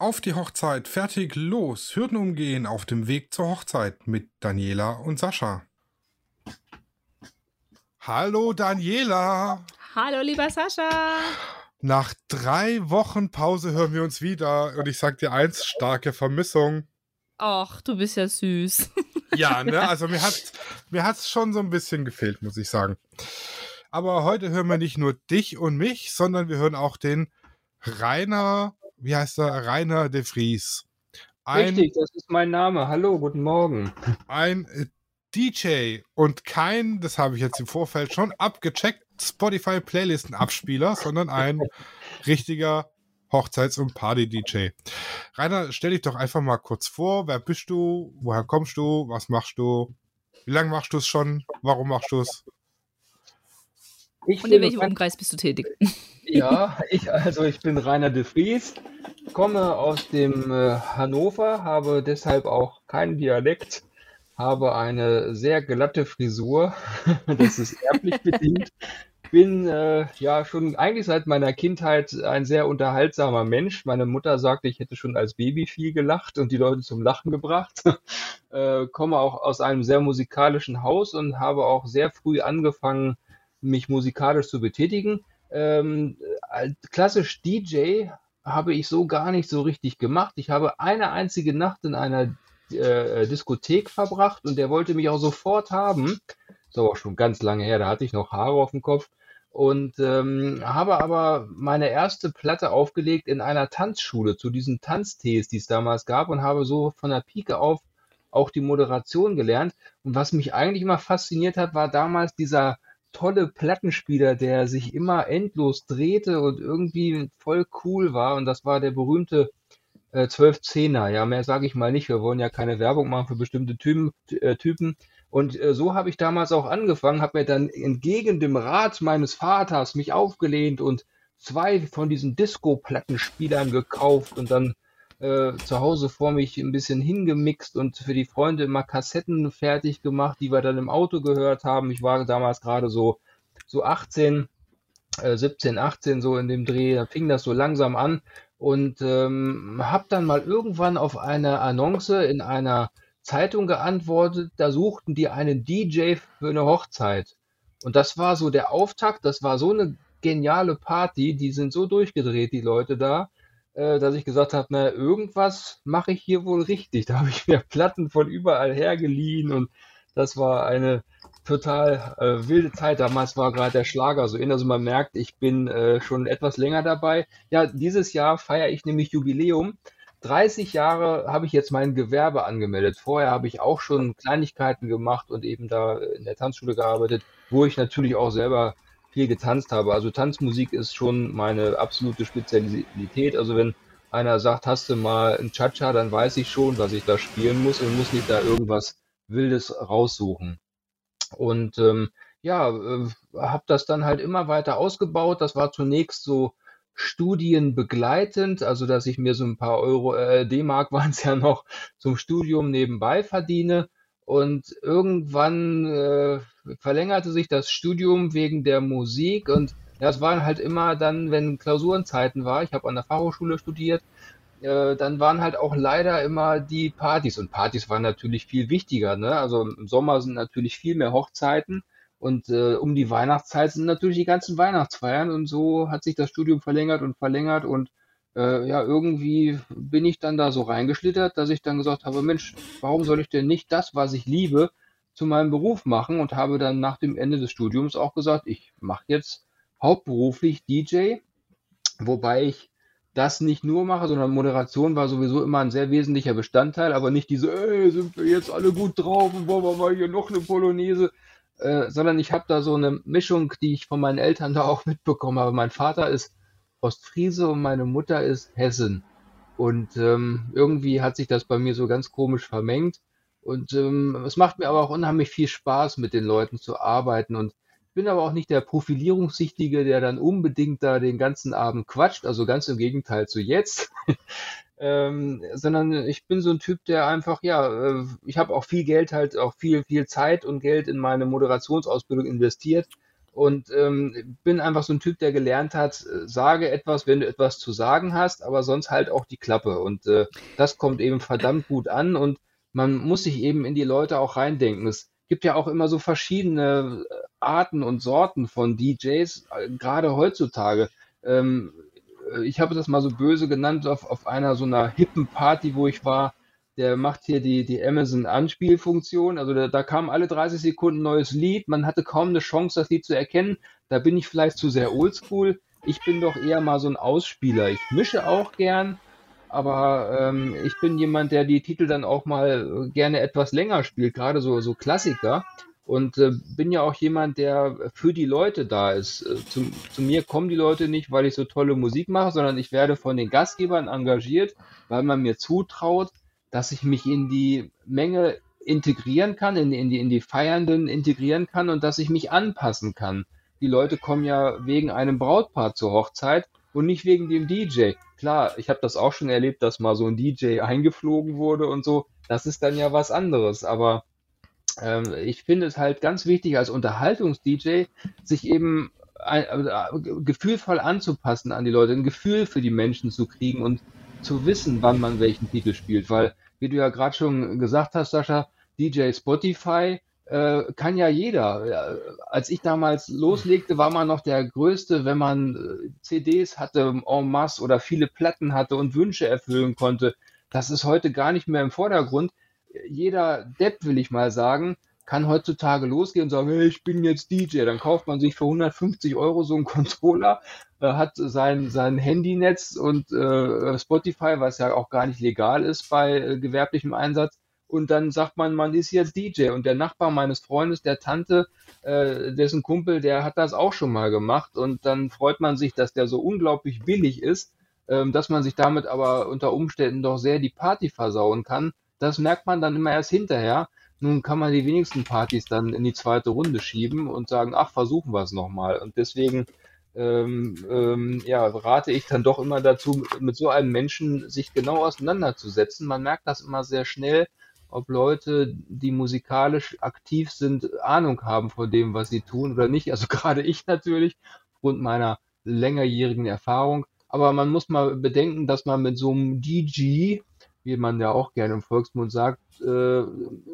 Auf die Hochzeit, fertig, los, Hürden umgehen auf dem Weg zur Hochzeit mit Daniela und Sascha. Hallo Daniela. Hallo lieber Sascha. Nach drei Wochen Pause hören wir uns wieder und ich sag dir eins, starke Vermissung. Ach, du bist ja süß. Ja, ne? Also mir hat mir hat's schon so ein bisschen gefehlt, muss ich sagen. Aber heute hören wir nicht nur dich und mich, sondern wir hören auch den Rainer, wie heißt er? Rainer de Vries. Ein, Richtig, das ist mein Name. Hallo, guten Morgen. Ein äh, DJ und kein, das habe ich jetzt im Vorfeld schon abgecheckt, Spotify-Playlisten-Abspieler, sondern ein richtiger Hochzeits- und Party-DJ. Rainer, stell dich doch einfach mal kurz vor. Wer bist du? Woher kommst du? Was machst du? Wie lange machst du es schon? Warum machst du es? und in welchem Umkreis bist du tätig? Ja, ich, also ich bin Rainer de Vries, komme aus dem äh, Hannover, habe deshalb auch keinen Dialekt, habe eine sehr glatte Frisur, das ist erblich bedingt, bin äh, ja schon eigentlich seit meiner Kindheit ein sehr unterhaltsamer Mensch. Meine Mutter sagte, ich hätte schon als Baby viel gelacht und die Leute zum Lachen gebracht. äh, komme auch aus einem sehr musikalischen Haus und habe auch sehr früh angefangen, mich musikalisch zu betätigen. Ähm, klassisch DJ habe ich so gar nicht so richtig gemacht. Ich habe eine einzige Nacht in einer äh, Diskothek verbracht und der wollte mich auch sofort haben. Das ist aber auch schon ganz lange her, da hatte ich noch Haare auf dem Kopf. Und ähm, habe aber meine erste Platte aufgelegt in einer Tanzschule zu diesen Tanztees, die es damals gab und habe so von der Pike auf auch die Moderation gelernt. Und was mich eigentlich immer fasziniert hat, war damals dieser tolle Plattenspieler, der sich immer endlos drehte und irgendwie voll cool war. Und das war der berühmte äh, 1210er. Ja, mehr sage ich mal nicht. Wir wollen ja keine Werbung machen für bestimmte Typen. Äh, Typen. Und äh, so habe ich damals auch angefangen, habe mir dann entgegen dem Rat meines Vaters mich aufgelehnt und zwei von diesen Disco-Plattenspielern gekauft und dann äh, zu Hause vor mich ein bisschen hingemixt und für die Freunde immer Kassetten fertig gemacht, die wir dann im Auto gehört haben. Ich war damals gerade so, so 18, äh, 17, 18 so in dem Dreh, da fing das so langsam an und ähm, habe dann mal irgendwann auf eine Annonce in einer Zeitung geantwortet, da suchten die einen DJ für eine Hochzeit. Und das war so der Auftakt, das war so eine geniale Party, die sind so durchgedreht, die Leute da, äh, dass ich gesagt habe, na, irgendwas mache ich hier wohl richtig. Da habe ich mir Platten von überall her geliehen und das war eine total äh, wilde Zeit. Damals war gerade der Schlager so in. Also man merkt, ich bin äh, schon etwas länger dabei. Ja, dieses Jahr feiere ich nämlich Jubiläum. 30 Jahre habe ich jetzt mein Gewerbe angemeldet. Vorher habe ich auch schon Kleinigkeiten gemacht und eben da in der Tanzschule gearbeitet, wo ich natürlich auch selber viel getanzt habe. Also Tanzmusik ist schon meine absolute Spezialität. Also wenn einer sagt, hast du mal ein Cha-Cha, dann weiß ich schon, was ich da spielen muss und muss nicht da irgendwas Wildes raussuchen. Und ähm, ja, äh, habe das dann halt immer weiter ausgebaut. Das war zunächst so studienbegleitend, also dass ich mir so ein paar Euro, äh, D-Mark waren es ja noch, zum Studium nebenbei verdiene. Und irgendwann äh, verlängerte sich das Studium wegen der Musik und ja, es waren halt immer dann, wenn Klausurenzeiten war, ich habe an der Fachhochschule studiert, äh, dann waren halt auch leider immer die Partys und Partys waren natürlich viel wichtiger. Ne? Also im Sommer sind natürlich viel mehr Hochzeiten und äh, um die Weihnachtszeit sind natürlich die ganzen Weihnachtsfeiern und so hat sich das Studium verlängert und verlängert und äh, ja, irgendwie bin ich dann da so reingeschlittert, dass ich dann gesagt habe, Mensch, warum soll ich denn nicht das, was ich liebe, zu meinem Beruf machen und habe dann nach dem Ende des Studiums auch gesagt, ich mache jetzt hauptberuflich DJ, wobei ich das nicht nur mache, sondern Moderation war sowieso immer ein sehr wesentlicher Bestandteil, aber nicht diese, ey, sind wir jetzt alle gut drauf und wollen wir mal hier noch eine Polonaise, äh, sondern ich habe da so eine Mischung, die ich von meinen Eltern da auch mitbekommen habe. Mein Vater ist Ostfriese und meine Mutter ist Hessen. Und ähm, irgendwie hat sich das bei mir so ganz komisch vermengt. Und ähm, es macht mir aber auch unheimlich viel Spaß, mit den Leuten zu arbeiten. Und ich bin aber auch nicht der Profilierungssichtige, der dann unbedingt da den ganzen Abend quatscht. Also ganz im Gegenteil zu jetzt. ähm, sondern ich bin so ein Typ, der einfach, ja, äh, ich habe auch viel Geld halt, auch viel, viel Zeit und Geld in meine Moderationsausbildung investiert und ähm, bin einfach so ein Typ, der gelernt hat, äh, sage etwas, wenn du etwas zu sagen hast, aber sonst halt auch die Klappe. Und äh, das kommt eben verdammt gut an und man muss sich eben in die Leute auch reindenken. Es gibt ja auch immer so verschiedene äh, Arten und Sorten von DJs, äh, gerade heutzutage. Ähm, ich habe das mal so böse genannt auf, auf einer so einer hippen Party, wo ich war der macht hier die, die Amazon-Anspielfunktion. Also da, da, kam alle 30 Sekunden neues Lied. Man hatte kaum eine Chance, das Lied zu erkennen. Da bin ich vielleicht zu sehr oldschool. Ich bin doch eher mal so ein Ausspieler. Ich mische auch gern, aber ähm, ich bin jemand, der die Titel dann auch mal gerne etwas länger spielt, gerade so, so Klassiker. Und äh, bin ja auch jemand, der für die Leute da ist. Äh, zu, zu, mir kommen die Leute nicht, weil ich so tolle Musik mache, sondern ich werde von den Gastgebern engagiert, weil man mir zutraut, dass ich mich in die Menge integrieren kann, in, in, die, in die Feiernden integrieren kann und dass ich mich anpassen kann. Die Leute kommen ja wegen einem Brautpaar zur Hochzeit und nicht wegen dem DJ. Klar, ich habe das auch schon erlebt, dass mal so ein DJ eingeflogen wurde und so. Das ist dann ja was anderes. Aber ähm, ich finde es halt ganz wichtig als Unterhaltungs-DJ, sich eben ein, äh, gefühlvoll anzupassen an die Leute, ein Gefühl für die Menschen zu kriegen und zu wissen, wann man welchen Titel spielt, weil, wie du ja gerade schon gesagt hast, Sascha, DJ Spotify äh, kann ja jeder. Als ich damals loslegte, war man noch der Größte, wenn man äh, CDs hatte en masse oder viele Platten hatte und Wünsche erfüllen konnte. Das ist heute gar nicht mehr im Vordergrund. Jeder Depp, will ich mal sagen, kann heutzutage losgehen und sagen, hey, ich bin jetzt DJ. Dann kauft man sich für 150 Euro so einen Controller, äh, hat sein, sein Handynetz und äh, Spotify, was ja auch gar nicht legal ist bei äh, gewerblichem Einsatz. Und dann sagt man, man ist jetzt DJ. Und der Nachbar meines Freundes, der Tante, äh, dessen Kumpel, der hat das auch schon mal gemacht. Und dann freut man sich, dass der so unglaublich billig ist, ähm, dass man sich damit aber unter Umständen doch sehr die Party versauen kann. Das merkt man dann immer erst hinterher. Nun kann man die wenigsten Partys dann in die zweite Runde schieben und sagen, ach, versuchen wir es nochmal. Und deswegen ähm, ähm, ja, rate ich dann doch immer dazu, mit so einem Menschen sich genau auseinanderzusetzen. Man merkt das immer sehr schnell, ob Leute, die musikalisch aktiv sind, Ahnung haben von dem, was sie tun oder nicht. Also gerade ich natürlich, aufgrund meiner längerjährigen Erfahrung. Aber man muss mal bedenken, dass man mit so einem DJ, wie man ja auch gerne im Volksmund sagt, äh,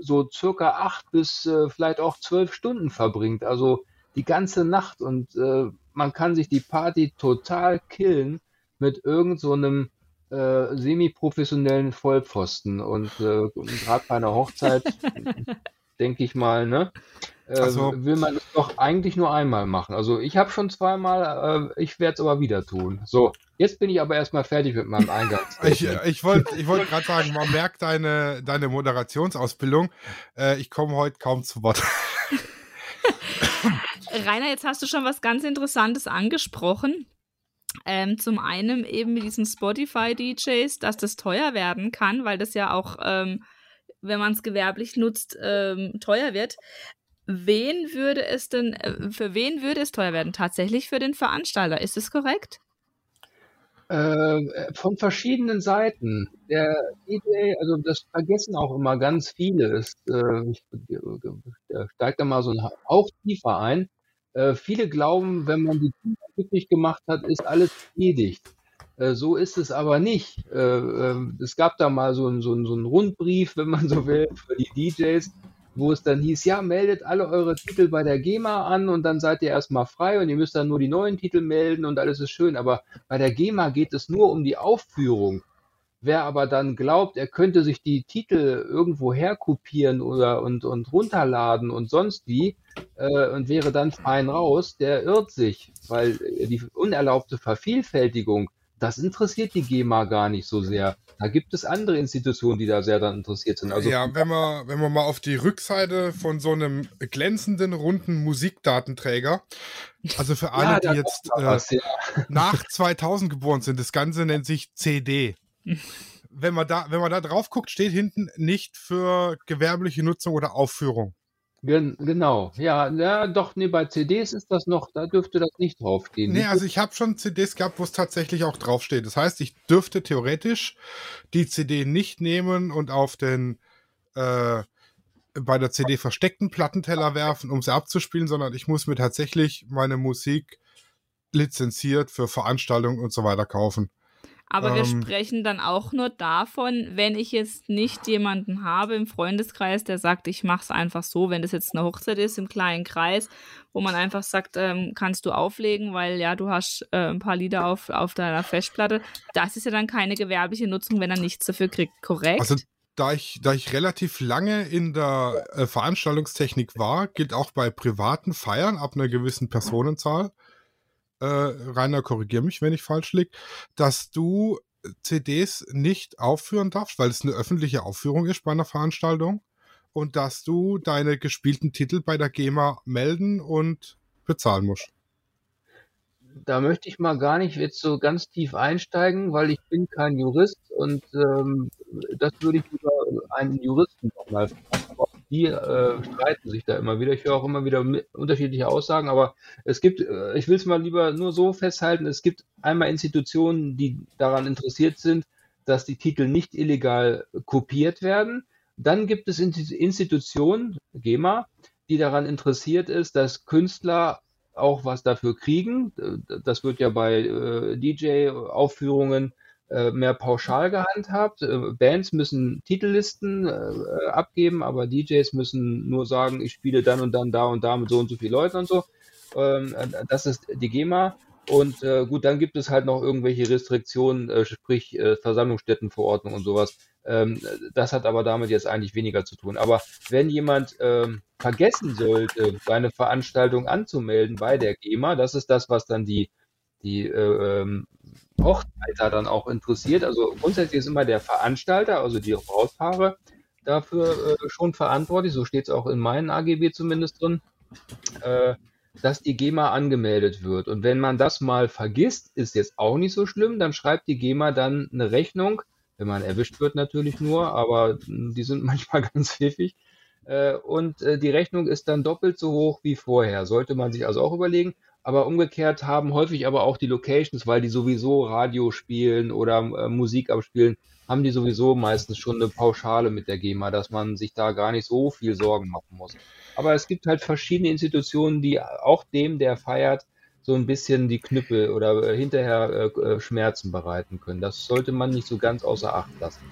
so circa acht bis äh, vielleicht auch zwölf Stunden verbringt. Also die ganze Nacht und äh, man kann sich die Party total killen mit irgendeinem so äh, semi-professionellen Vollpfosten und äh, gerade bei einer Hochzeit, denke ich mal, ne? Äh, also, will man es doch eigentlich nur einmal machen. Also ich habe schon zweimal, äh, ich werde es aber wieder tun. So, jetzt bin ich aber erstmal fertig mit meinem Eingang. ich ich wollte ich wollt gerade sagen, man merkt deine, deine Moderationsausbildung. Äh, ich komme heute kaum zu Wort. Rainer, jetzt hast du schon was ganz Interessantes angesprochen. Ähm, zum einen eben mit diesen Spotify-DJs, dass das teuer werden kann, weil das ja auch, ähm, wenn man es gewerblich nutzt, ähm, teuer wird. Wen würde es denn, äh, für wen würde es teuer werden? Tatsächlich für den Veranstalter, ist es korrekt? Äh, von verschiedenen Seiten. Der DJ, also das vergessen auch immer ganz viele, ist, äh, ich, steigt da mal so ein Hauch tiefer ein. Äh, viele glauben, wenn man die Kinder glücklich gemacht hat, ist alles erledigt. Äh, so ist es aber nicht. Äh, ähm, es gab da mal so einen so so einen Rundbrief, wenn man so will, für die DJs, wo es dann hieß, ja, meldet alle eure Titel bei der GEMA an und dann seid ihr erstmal frei und ihr müsst dann nur die neuen Titel melden und alles ist schön. Aber bei der GEMA geht es nur um die Aufführung. Wer aber dann glaubt, er könnte sich die Titel irgendwo herkopieren oder und, und runterladen und sonst wie äh, und wäre dann fein raus, der irrt sich, weil die unerlaubte Vervielfältigung, das interessiert die GEMA gar nicht so sehr. Da gibt es andere Institutionen, die da sehr daran interessiert sind. Also, ja, wenn wir, wenn wir mal auf die Rückseite von so einem glänzenden, runden Musikdatenträger, also für alle, ja, die jetzt äh, was, ja. nach 2000 geboren sind, das Ganze nennt sich CD wenn man da, wenn man da drauf guckt, steht hinten nicht für gewerbliche Nutzung oder Aufführung. Gen genau, ja, ja, doch, nee, bei CDs ist das noch, da dürfte das nicht draufstehen. Nee, also ich habe schon CDs gehabt, wo es tatsächlich auch draufsteht. Das heißt, ich dürfte theoretisch die CD nicht nehmen und auf den äh, bei der CD versteckten Plattenteller werfen, um sie abzuspielen, sondern ich muss mir tatsächlich meine Musik lizenziert für Veranstaltungen und so weiter kaufen. Aber ähm, wir sprechen dann auch nur davon, wenn ich jetzt nicht jemanden habe im Freundeskreis, der sagt, ich mache es einfach so, wenn das jetzt eine Hochzeit ist im kleinen Kreis, wo man einfach sagt, ähm, kannst du auflegen, weil ja, du hast äh, ein paar Lieder auf, auf deiner Festplatte. Das ist ja dann keine gewerbliche Nutzung, wenn er nichts dafür kriegt, korrekt? Also da ich, da ich relativ lange in der äh, Veranstaltungstechnik war, gilt auch bei privaten Feiern ab einer gewissen Personenzahl, äh, Rainer, korrigier mich, wenn ich falsch liege, dass du CDs nicht aufführen darfst, weil es eine öffentliche Aufführung ist bei einer Veranstaltung und dass du deine gespielten Titel bei der GEMA melden und bezahlen musst. Da möchte ich mal gar nicht jetzt so ganz tief einsteigen, weil ich bin kein Jurist und ähm, das würde ich lieber einen Juristen nochmal fragen die äh, streiten sich da immer wieder. Ich höre auch immer wieder unterschiedliche Aussagen, aber es gibt, äh, ich will es mal lieber nur so festhalten, es gibt einmal Institutionen, die daran interessiert sind, dass die Titel nicht illegal kopiert werden. Dann gibt es Institutionen, GEMA, die daran interessiert ist, dass Künstler auch was dafür kriegen. Das wird ja bei äh, DJ-Aufführungen äh, mehr pauschal gehandhabt. Äh, Bands müssen Titellisten äh, abgeben, aber DJs müssen nur sagen, ich spiele dann und dann da und da mit so und so vielen Leuten und so. Ähm, das ist die GEMA. Und äh, gut, dann gibt es halt noch irgendwelche Restriktionen, äh, sprich äh, Versammlungsstättenverordnung und sowas. Ähm, das hat aber damit jetzt eigentlich weniger zu tun. Aber wenn jemand ähm, vergessen sollte, seine Veranstaltung anzumelden bei der GEMA, das ist das, was dann die, die äh, ähm, Hochzeiter dann auch interessiert. Also grundsätzlich ist immer der Veranstalter, also die Brautpaare, dafür äh, schon verantwortlich, so steht es auch in meinen AGB zumindest drin, äh, dass die GEMA angemeldet wird. Und wenn man das mal vergisst, ist jetzt auch nicht so schlimm, dann schreibt die GEMA dann eine Rechnung, wenn man erwischt wird natürlich nur, aber die sind manchmal ganz pfiffig. Äh, und äh, die Rechnung ist dann doppelt so hoch wie vorher. Sollte man sich also auch überlegen. Aber umgekehrt haben häufig aber auch die Locations, weil die sowieso Radio spielen oder äh, Musik abspielen, haben die sowieso meistens schon eine Pauschale mit der GEMA, dass man sich da gar nicht so viel Sorgen machen muss. Aber es gibt halt verschiedene Institutionen, die auch dem, der feiert, so ein bisschen die Knüppel oder äh, hinterher äh, äh, Schmerzen bereiten können. Das sollte man nicht so ganz außer Acht lassen.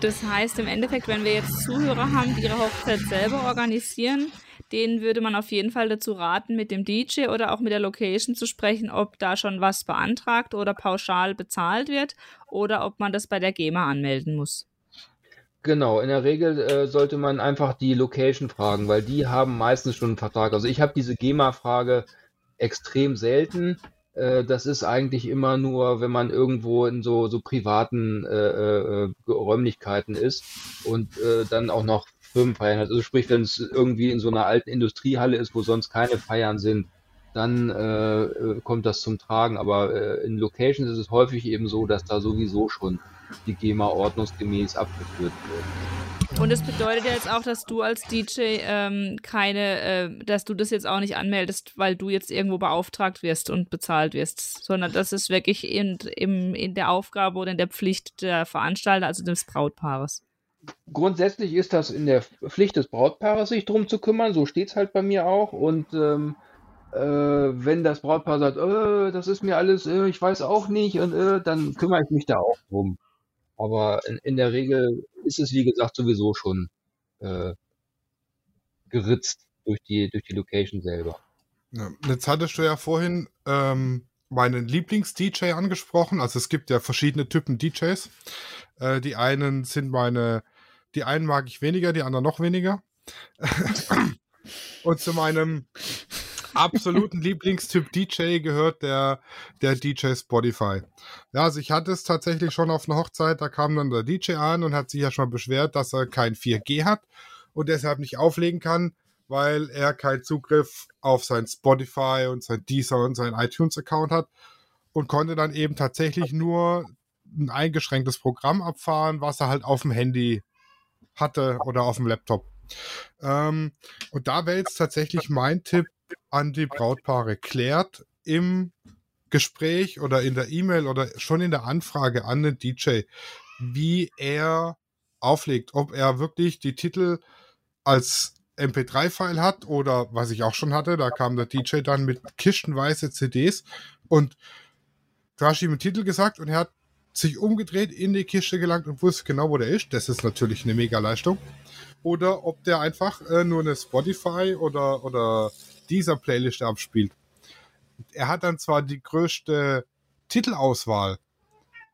Das heißt im Endeffekt, wenn wir jetzt Zuhörer haben, die ihre Hochzeit selber organisieren, denen würde man auf jeden Fall dazu raten, mit dem DJ oder auch mit der Location zu sprechen, ob da schon was beantragt oder pauschal bezahlt wird oder ob man das bei der GEMA anmelden muss. Genau, in der Regel äh, sollte man einfach die Location fragen, weil die haben meistens schon einen Vertrag. Also ich habe diese GEMA-Frage extrem selten. Äh, das ist eigentlich immer nur, wenn man irgendwo in so, so privaten äh, äh Räumlichkeiten ist und äh, dann auch noch Firmenfeiern hat. Also sprich, wenn es irgendwie in so einer alten Industriehalle ist, wo sonst keine Feiern sind, dann äh, äh, kommt das zum Tragen. Aber äh, in Locations ist es häufig eben so, dass da sowieso schon die GEMA ordnungsgemäß abgeführt wird. Und das bedeutet ja jetzt auch, dass du als DJ ähm, keine, äh, dass du das jetzt auch nicht anmeldest, weil du jetzt irgendwo beauftragt wirst und bezahlt wirst, sondern das ist wirklich in, in, in der Aufgabe oder in der Pflicht der Veranstalter, also des Brautpaares grundsätzlich ist das in der Pflicht des Brautpaares, sich drum zu kümmern. So steht es halt bei mir auch. Und ähm, äh, wenn das Brautpaar sagt, äh, das ist mir alles, äh, ich weiß auch nicht, und äh, dann kümmere ich mich da auch drum. Aber in, in, der Regel ist es, wie gesagt, sowieso schon äh, geritzt durch die, durch die Location selber. Jetzt hattest du ja vorhin ähm, meinen Lieblings-DJ angesprochen. Also es gibt ja verschiedene Typen DJs. Äh, die einen sind meine die einen mag ich weniger, die anderen noch weniger. Und zu meinem absoluten Lieblingstyp DJ gehört der, der DJ Spotify. Ja, also ich hatte es tatsächlich schon auf einer Hochzeit, da kam dann der DJ an und hat sich ja schon beschwert, dass er kein 4G hat und deshalb nicht auflegen kann, weil er keinen Zugriff auf sein Spotify und sein Deezer und sein iTunes-Account hat und konnte dann eben tatsächlich nur ein eingeschränktes Programm abfahren, was er halt auf dem Handy hatte oder auf dem Laptop. Ähm, und da wäre jetzt tatsächlich mein Tipp an die Brautpaare. Klärt im Gespräch oder in der E-Mail oder schon in der Anfrage an den DJ, wie er auflegt, ob er wirklich die Titel als MP3-File hat oder was ich auch schon hatte, da kam der DJ dann mit kistenweise CDs und du hast ihm einen Titel gesagt und er hat sich umgedreht, in die Kiste gelangt und wusste genau, wo der ist. Das ist natürlich eine Mega-Leistung. Oder ob der einfach äh, nur eine Spotify oder, oder dieser Playlist abspielt. Er hat dann zwar die größte Titelauswahl,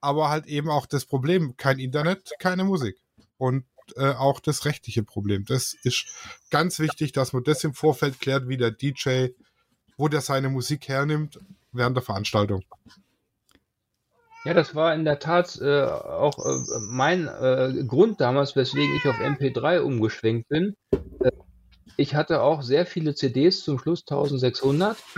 aber halt eben auch das Problem, kein Internet, keine Musik. Und äh, auch das rechtliche Problem. Das ist ganz wichtig, dass man das im Vorfeld klärt, wie der DJ, wo der seine Musik hernimmt während der Veranstaltung. Ja, das war in der Tat äh, auch äh, mein äh, Grund damals, weswegen ich auf MP3 umgeschwenkt bin. Äh, ich hatte auch sehr viele CDs, zum Schluss 1600,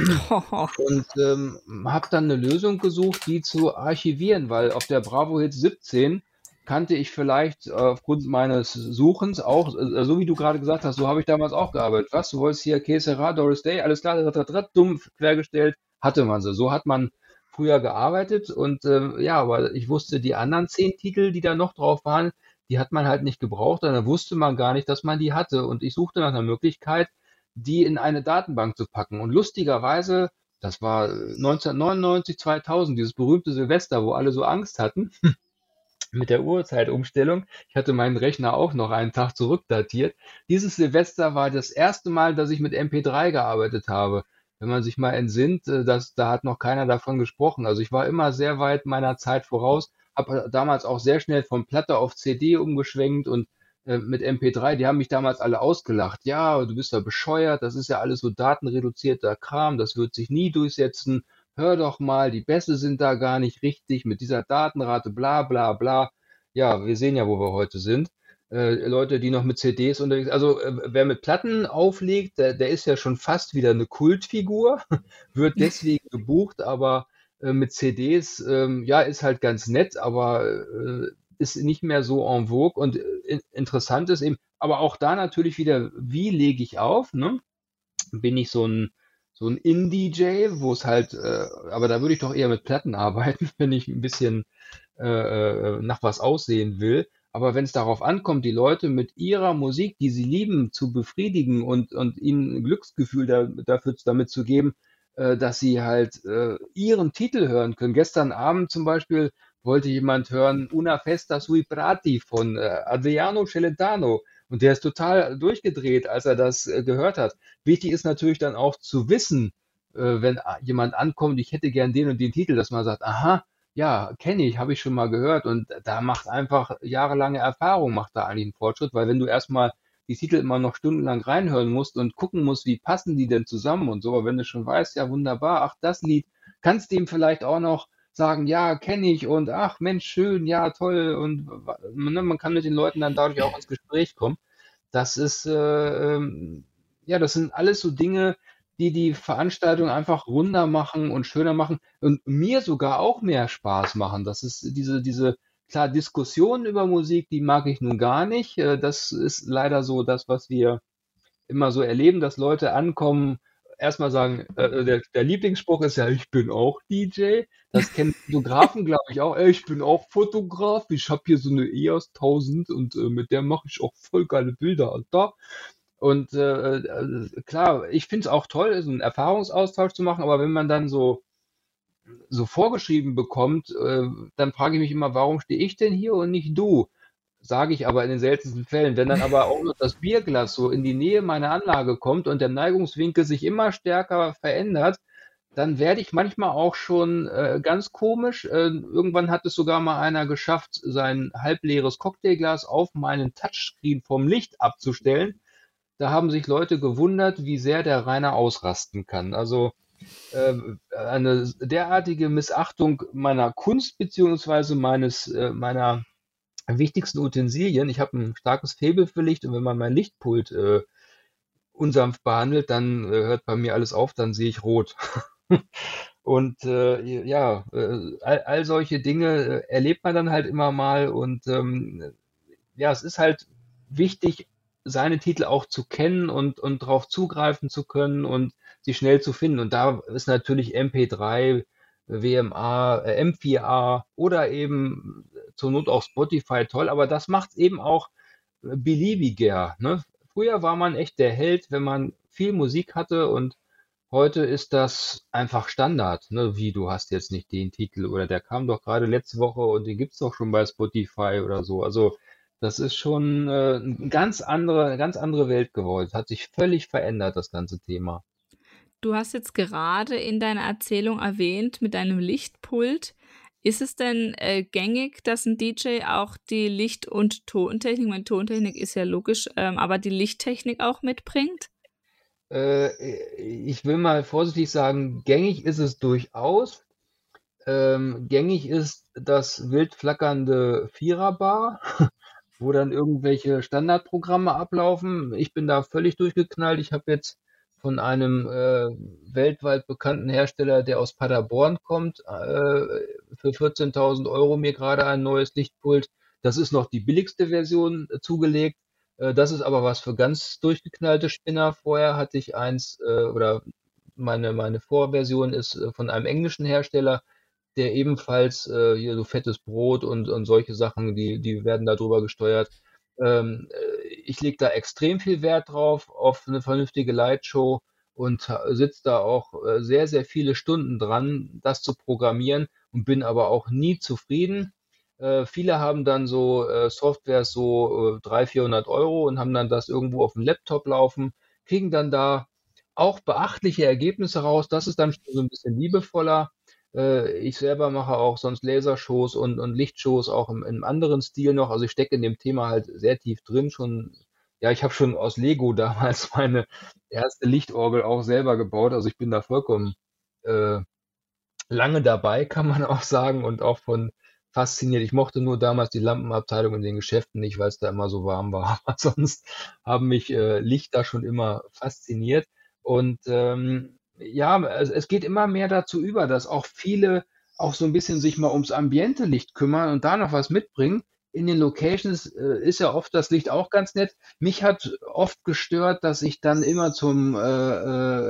und ähm, habe dann eine Lösung gesucht, die zu archivieren, weil auf der Bravo Hit 17 kannte ich vielleicht aufgrund meines Suchens auch, äh, so wie du gerade gesagt hast, so habe ich damals auch gearbeitet. Was, du wolltest hier Kesera, Doris Day, alles klar, dumm quergestellt, hatte man sie. So hat man früher gearbeitet und äh, ja, aber ich wusste, die anderen zehn Titel, die da noch drauf waren, die hat man halt nicht gebraucht, dann wusste man gar nicht, dass man die hatte. Und ich suchte nach einer Möglichkeit, die in eine Datenbank zu packen. Und lustigerweise, das war 1999, 2000, dieses berühmte Silvester, wo alle so Angst hatten, mit der Uhrzeitumstellung. Ich hatte meinen Rechner auch noch einen Tag zurückdatiert. Dieses Silvester war das erste Mal, dass ich mit MP3 gearbeitet habe. Wenn man sich mal entsinnt, äh, dass, da hat noch keiner davon gesprochen. Also ich war immer sehr weit meiner Zeit voraus, habe damals auch sehr schnell von Platte auf CD umgeschwenkt und äh, mit MP3, die haben mich damals alle ausgelacht. Ja, du bist ja bescheuert, das ist ja alles so datenreduzierter Kram, das wird sich nie durchsetzen hör doch mal, die Bässe sind da gar nicht richtig mit dieser Datenrate, bla bla bla. Ja, wir sehen ja, wo wir heute sind. Äh, Leute, die noch mit CDs unterwegs Also äh, wer mit Platten auflegt, der, der, ist ja schon fast wieder eine Kultfigur, wird deswegen gebucht, aber äh, mit CDs, ähm, ja, ist halt ganz nett, aber ist nicht mehr so en vogue und interessant ist eben, aber auch da natürlich wieder, wie lege ich auf, ne? Bin ich so ein so ein Indie-DJ, wo es halt, äh, aber da würde ich doch eher mit Platten arbeiten, wenn ich ein bisschen äh, nach was aussehen will. Aber wenn es darauf ankommt, die Leute mit ihrer Musik, die sie lieben, zu befriedigen und, und ihnen ein Glücksgefühl da, dafür damit zu geben, äh, dass sie halt äh, ihren Titel hören können. Gestern Abend zum Beispiel wollte jemand hören Una Festa sui Prati von äh, Adriano Celentano. Und der ist total durchgedreht, als er das äh, gehört hat. Wichtig ist natürlich dann auch zu wissen, äh, wenn jemand ankommt, ich hätte gern den und den Titel, dass man sagt, aha, ja, kenne ich, habe ich schon mal gehört. Und da macht einfach jahrelange Erfahrung, macht da eigentlich einen Fortschritt, weil wenn du erstmal die Titel immer noch stundenlang reinhören musst und gucken musst, wie passen die denn zusammen und so, aber wenn du schon weißt, ja wunderbar, ach, das Lied, kannst ihm vielleicht auch noch sagen, ja, kenne ich und ach Mensch, schön, ja, toll und ne, man kann mit den Leuten dann dadurch auch ins Gespräch kommen. Das ist, äh, ähm, ja, das sind alles so Dinge, die die Veranstaltung einfach runder machen und schöner machen und mir sogar auch mehr Spaß machen. Das ist diese, diese, klar, Diskussionen über Musik, die mag ich nun gar nicht. Äh, das ist leider so das, was wir immer so erleben, dass Leute ankommen, erstmal sagen, äh, der, der, Lieblingsspruch ist ja, ich bin auch DJ. Das kennen Fotografen, glaube ich, auch. Ich bin auch Fotograf. Ich habe hier so eine EOS 1000 und äh, mit der mache ich auch voll geile Bilder, Alter. Und äh, äh klar, ich finde es auch toll, so einen Erfahrungsaustausch zu machen, aber wenn man dann so, so vorgeschrieben bekommt, äh, dann frage ich mich immer, warum stehe ich denn hier und nicht du? sage ich aber in den seltensten Fällen. Wenn dann aber auch noch das Bierglas so in die Nähe meiner Anlage kommt und der Neigungswinkel sich immer stärker verändert, dann werde ich manchmal auch schon äh, ganz komisch. Äh, irgendwann hat es sogar mal einer geschafft, sein halbleeres Cocktailglas auf meinen Touchscreen vom Licht abzustellen. Da haben sich Leute gewundert, wie sehr der Rainer ausrasten kann. Also äh, eine derartige Missachtung meiner Kunst beziehungsweise meines äh, meiner wichtigsten Utensilien. Ich habe ein starkes Faible für Licht und wenn man mein Lichtpult äh, unsanft behandelt, dann äh, hört bei mir alles auf, dann sehe ich rot. und äh, ja, äh, all, all, solche Dinge erlebt man dann halt immer mal und ähm, ja, es ist halt wichtig, seine Titel auch zu kennen und, und darauf zugreifen zu können und sie schnell zu finden. Und da ist natürlich MP3, WMA, äh, M4A oder eben zur Not auch Spotify toll, aber das macht es eben auch beliebiger. Ne? früher war man echt der Held, wenn man viel Musik hatte und heute ist das einfach Standard. Ne? Wie, du hast jetzt nicht den Titel oder der kam doch gerade letzte Woche und den gibt's doch schon bei Spotify oder so. Also das ist schon äh, eine ganz andere, eine ganz andere Welt geworden. Hat sich völlig verändert, das ganze Thema. Du hast jetzt gerade in deiner Erzählung erwähnt mit deinem Lichtpult. Ist es denn äh, gängig, dass ein DJ auch die Licht- und Tontechnik, meine Tontechnik ist ja logisch, ähm, aber die Lichttechnik auch mitbringt? Äh, ich will mal vorsichtig sagen, gängig ist es durchaus. Ähm, gängig ist das wild flackernde Viererbar, wo dann irgendwelche Standardprogramme ablaufen. Ich bin da völlig durchgeknallt. Ich habe jetzt von einem äh, weltweit bekannten Hersteller, der aus Paderborn kommt, äh, für 14.000 Euro mir gerade ein neues Lichtpult. Das ist noch die billigste Version äh, zugelegt. Äh, das ist aber was für ganz durchgeknallte Spinner. Vorher hatte ich eins äh, oder meine, meine Vorversion ist äh, von einem englischen Hersteller, der ebenfalls äh, hier so fettes Brot und, und solche Sachen, die, die werden darüber gesteuert. Ähm, äh, ich lege da extrem viel Wert drauf, auf eine vernünftige Lightshow und sitze da auch äh, sehr, sehr viele Stunden dran, das zu programmieren und bin aber auch nie zufrieden. Äh, viele haben dann so äh, Software so äh, 300, 400 Euro und haben dann das irgendwo auf dem Laptop laufen, kriegen dann da auch beachtliche Ergebnisse raus. Das ist dann schon so ein bisschen liebevoller. Äh, ich selber mache auch sonst Lasershows und, und Lichtshows auch im, im anderen Stil noch. Also ich stecke in dem Thema halt sehr tief drin. Schon, ja, ich habe schon aus Lego damals meine erste Lichtorgel auch selber gebaut. Also ich bin da vollkommen äh, lange dabei, kann man auch sagen, und auch von fasziniert. Ich mochte nur damals die Lampenabteilung in den Geschäften nicht, weil es da immer so warm war. Aber sonst haben mich äh, Lichter schon immer fasziniert. Und ähm, ja, es, es geht immer mehr dazu über, dass auch viele auch so ein bisschen sich mal ums Ambiente-Licht kümmern und da noch was mitbringen. In den Locations äh, ist ja oft das Licht auch ganz nett. Mich hat oft gestört, dass ich dann immer zum äh,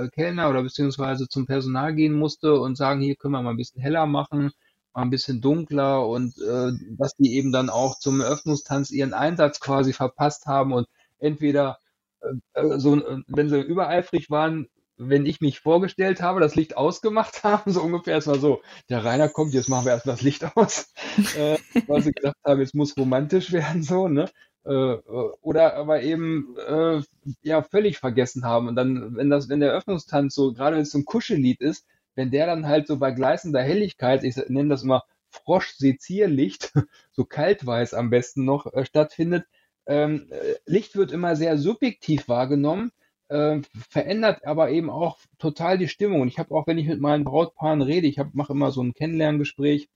äh, Kellner oder beziehungsweise zum Personal gehen musste und sagen, hier können wir mal ein bisschen heller machen, mal ein bisschen dunkler und äh, dass die eben dann auch zum Eröffnungstanz ihren Einsatz quasi verpasst haben und entweder äh, äh so, wenn sie übereifrig waren, wenn ich mich vorgestellt habe, das Licht ausgemacht haben, so ungefähr, war so, der Rainer kommt, jetzt machen wir erst das Licht aus, äh, weil sie gedacht haben, es muss romantisch werden, so, ne? Äh, oder aber eben äh, ja völlig vergessen haben. Und dann, wenn das, wenn der Eröffnungstanz so, gerade wenn es so ein Kuschellied ist, wenn der dann halt so bei gleißender Helligkeit, ich nenne das immer Frosch-Sezierlicht, so kaltweiß am besten noch äh, stattfindet, ähm, äh, Licht wird immer sehr subjektiv wahrgenommen äh, verändert aber eben auch total die Stimmung. Und ich habe auch, wenn ich mit meinen Brautpaaren rede, ich mache immer so ein Kennenlerngespräch,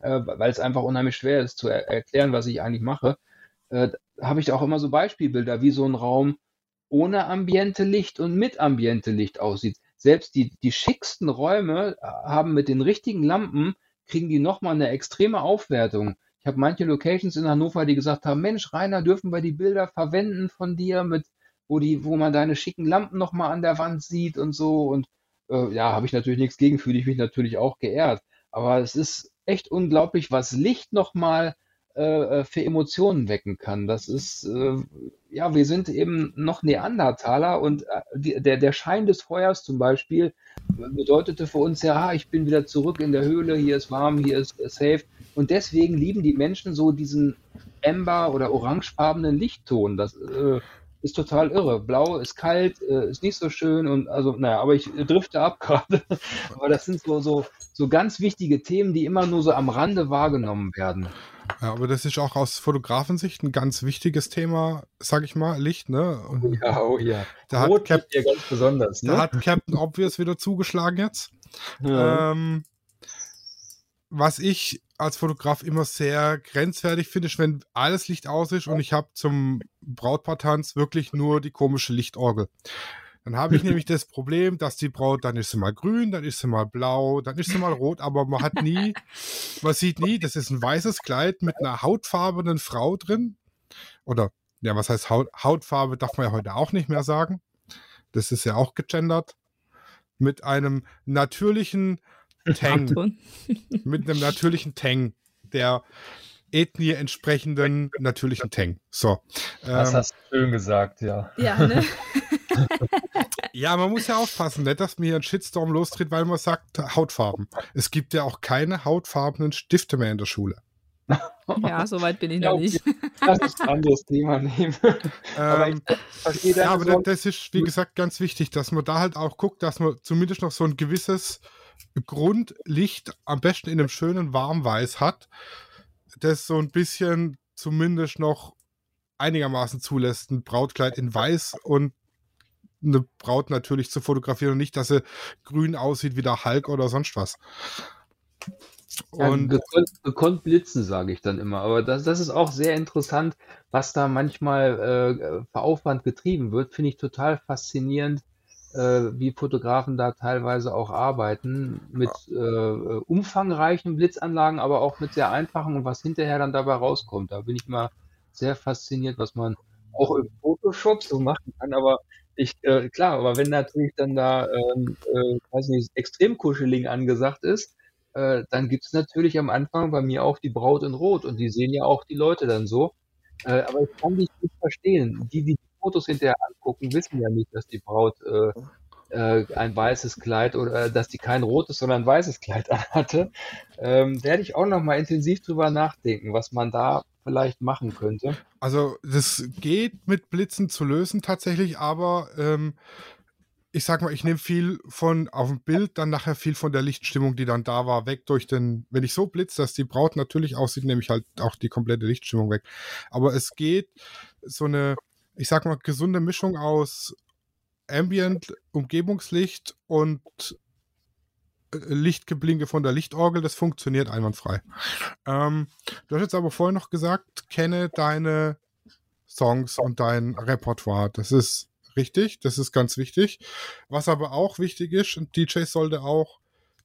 äh, weil es einfach unheimlich schwer ist zu er erklären, was ich eigentlich mache, äh, habe ich auch immer so Beispielbilder, wie so ein Raum ohne Ambiente Licht und mit Ambiente Licht aussieht. Selbst die, die schicksten Räume äh, haben mit den richtigen Lampen, kriegen die nochmal eine extreme Aufwertung. Ich habe manche Locations in Hannover, die gesagt haben, Mensch, Rainer, dürfen wir die Bilder verwenden von dir mit wo die, wo man deine schicken Lampen nochmal an der Wand sieht und so. Und äh, ja, habe ich natürlich nichts gegen, fühle ich mich natürlich auch geehrt. Aber es ist echt unglaublich, was Licht nochmal äh, äh, für Emotionen wecken kann. Das ist, äh, ja, wir sind eben noch Neandertaler und äh, die, der, der Schein des Feuers zum Beispiel bedeutete für uns ja, ah, ich bin wieder zurück in der Höhle, hier ist warm, hier ist äh, safe. Und deswegen lieben die Menschen so diesen Ember- oder orangefarbenen Lichtton. Das, äh, ist total irre. Blau ist kalt, äh, ist nicht so schön und also, naja, aber ich drifte ab gerade. aber das sind so, so, so ganz wichtige Themen, die immer nur so am Rande wahrgenommen werden. Ja, aber das ist auch aus Fotografensicht ein ganz wichtiges Thema, sag ich mal, Licht, ne? Und ja, oh ja. Da Rot hat, Cap ganz besonders, ne? da hat Captain Obvious wieder zugeschlagen jetzt. Ja. Ähm, was ich als Fotograf immer sehr grenzwertig finde, ist, wenn alles Licht aus ist und ich habe zum Brautpaartanz wirklich nur die komische Lichtorgel. Dann habe ich nämlich das Problem, dass die Braut, dann ist sie mal grün, dann ist sie mal blau, dann ist sie mal rot, aber man hat nie, man sieht nie, das ist ein weißes Kleid mit einer hautfarbenen Frau drin. Oder, ja, was heißt Haut, Hautfarbe, darf man ja heute auch nicht mehr sagen. Das ist ja auch gegendert. Mit einem natürlichen Tang. mit einem natürlichen Tang, der Ethnie entsprechenden natürlichen Tang. So. Das ähm, hast du schön gesagt, ja. Ja, ne? Ja, man muss ja aufpassen, nicht, dass mir hier ein Shitstorm lostritt, weil man sagt Hautfarben. Es gibt ja auch keine hautfarbenen Stifte mehr in der Schule. ja, soweit bin ich Ja, noch okay. nicht. Lass uns ein anderes Thema nehmen. aber ich Ähm, ja, aber das ist, wie gesagt, ganz wichtig, dass man da halt auch guckt, dass man zumindest noch so ein gewisses Grundlicht am besten in einem schönen Warmweiß hat, das so ein bisschen zumindest noch einigermaßen zulässt, ein Brautkleid in Weiß und eine Braut natürlich zu fotografieren und nicht, dass sie grün aussieht wie der Hulk oder sonst was. Ja, Und gekonnt, gekonnt blitzen, sage ich dann immer. Aber das, das ist auch sehr interessant, was da manchmal äh, für Aufwand getrieben wird. Finde ich total faszinierend, äh, wie Fotografen da teilweise auch arbeiten mit äh, umfangreichen Blitzanlagen, aber auch mit sehr einfachen und was hinterher dann dabei rauskommt. Da bin ich mal sehr fasziniert, was man auch im Photoshop so machen kann. Aber ich, äh, klar, aber wenn natürlich dann da, ähm, äh, weiß nicht, Extremkuscheling angesagt ist, äh, dann gibt es natürlich am Anfang bei mir auch die Braut in Rot und die sehen ja auch die Leute dann so. Äh, aber ich kann dich nicht verstehen. Die, die die Fotos hinterher angucken, wissen ja nicht, dass die Braut äh, äh, ein weißes Kleid oder äh, dass die kein rotes, sondern ein weißes Kleid anhatte. Ähm, werde ich auch noch mal intensiv drüber nachdenken, was man da vielleicht machen könnte. Also das geht mit Blitzen zu lösen tatsächlich, aber ähm, ich sag mal, ich nehme viel von auf dem Bild, dann nachher viel von der Lichtstimmung, die dann da war, weg durch den, wenn ich so blitze, dass die Braut natürlich aussieht, nehme ich halt auch die komplette Lichtstimmung weg. Aber es geht so eine, ich sag mal, gesunde Mischung aus Ambient, Umgebungslicht und äh, Lichtgeblinke von der Lichtorgel, das funktioniert einwandfrei. Ähm, du hast jetzt aber vorhin noch gesagt, kenne deine Songs und dein Repertoire. Das ist richtig, das ist ganz wichtig. Was aber auch wichtig ist, ein DJ sollte auch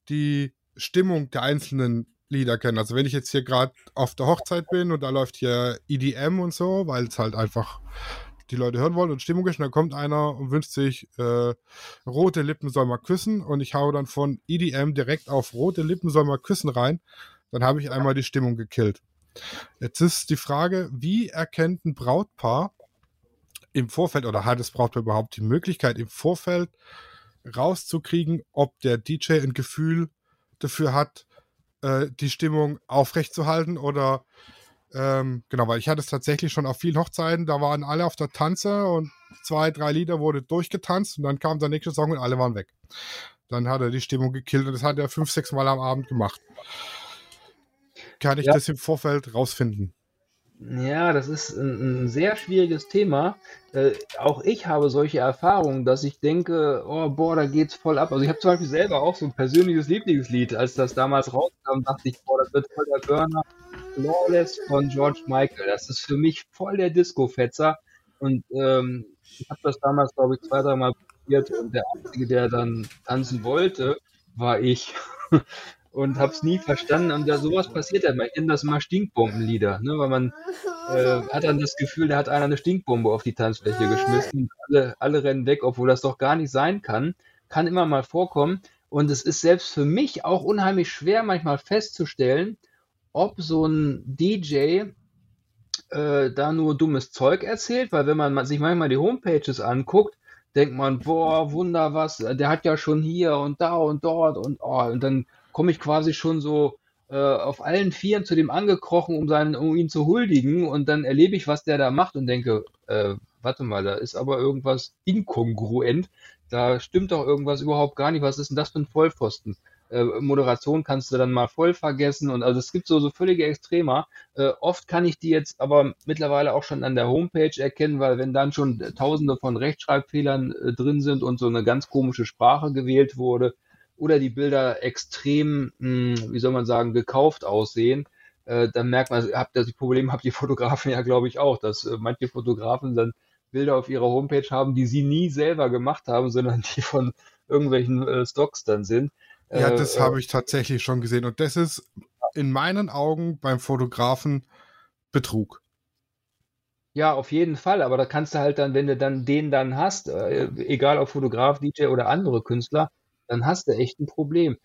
die Stimmung der einzelnen Lieder kennen. Also wenn ich jetzt hier gerade auf der Hochzeit bin und da läuft hier EDM und so, weil es halt einfach die Leute hören wollen und Stimmung ist, und dann kommt einer und wünscht sich äh, rote Lippen soll mal küssen und ich hau dann von EDM direkt auf rote Lippen soll mal küssen rein, dann habe ich einmal die Stimmung gekillt. Jetzt ist die Frage, wie erkennt ein Brautpaar im Vorfeld oder hat das Brautpaar überhaupt die Möglichkeit im Vorfeld rauszukriegen, ob der DJ ein Gefühl dafür hat, äh, die Stimmung aufrechtzuerhalten oder ähm, genau, weil ich hatte es tatsächlich schon auf vielen Hochzeiten, da waren alle auf der Tanze und zwei, drei Lieder wurde durchgetanzt und dann kam der nächste Song und alle waren weg. Dann hat er die Stimmung gekillt und das hat er fünf, sechs Mal am Abend gemacht. Kann ich Ja. das im Vorfeld rausfinden? Ja, das ist ein, ein sehr schwieriges Thema. Äh, auch ich habe solche Erfahrungen, dass ich denke, oh, boah, da geht's voll ab. Also ich habe zum Beispiel selber auch so ein persönliches Lieblingslied. Als das damals rauskam, dachte ich, boah, das wird voll der Burner. Flawless von George Michael. Das ist für mich voll der Disco-Fetzer. Und ähm, ich habe das damals, glaube ich, zwei, dreimal probiert und der Einzige, der dann tanzen wollte, war ich. und habe es nie verstanden. Und ja, sowas passiert halt. Man nennt das immer Stinkbombenlieder, ne? weil man äh, hat dann das Gefühl, da hat einer eine Stinkbombe auf die Tanzfläche geschmissen. Alle, alle rennen weg, obwohl das doch gar nicht sein kann. Kann immer mal vorkommen. Und es ist selbst für mich auch unheimlich schwer, manchmal festzustellen, ob so ein DJ äh, da nur dummes Zeug erzählt, weil wenn man ma- sich manchmal die Homepages anguckt, denkt man, boah, Wunder was, der hat ja schon hier und da und dort und oh, und dann komme ich quasi schon so äh, auf allen Vieren zu dem angekrochen, um, seinen, um ihn zu huldigen und dann erlebe ich, was der da macht und denke, äh, warte mal, da ist aber irgendwas inkongruent, da stimmt doch irgendwas überhaupt gar nicht, was ist denn das für ein Vollpfosten? Äh, Moderation kannst du dann mal voll vergessen und also es gibt so, so völlige Extremer. Äh, oft kann ich die jetzt aber mittlerweile auch schon an der Homepage erkennen, weil wenn dann schon tausende von Rechtschreibfehlern äh, drin sind und so eine ganz komische Sprache gewählt wurde oder die Bilder extrem, mh, wie soll man sagen, gekauft aussehen, äh, dann merkt man, habt das Problem habt die Fotografen ja, glaube ich, auch, dass äh, manche Fotografen dann Bilder auf ihrer Homepage haben, die sie nie selber gemacht haben, sondern die von irgendwelchen Stocks dann sind. Ja, Äh, das äh, habe ich tatsächlich schon gesehen. Und das ist in meinen Augen beim Fotografen Betrug. Ja, auf jeden Fall, aber da kannst du halt dann, wenn du dann den dann hast, äh, egal ob Fotograf, DJ oder andere Künstler, dann hast du echt ein Problem.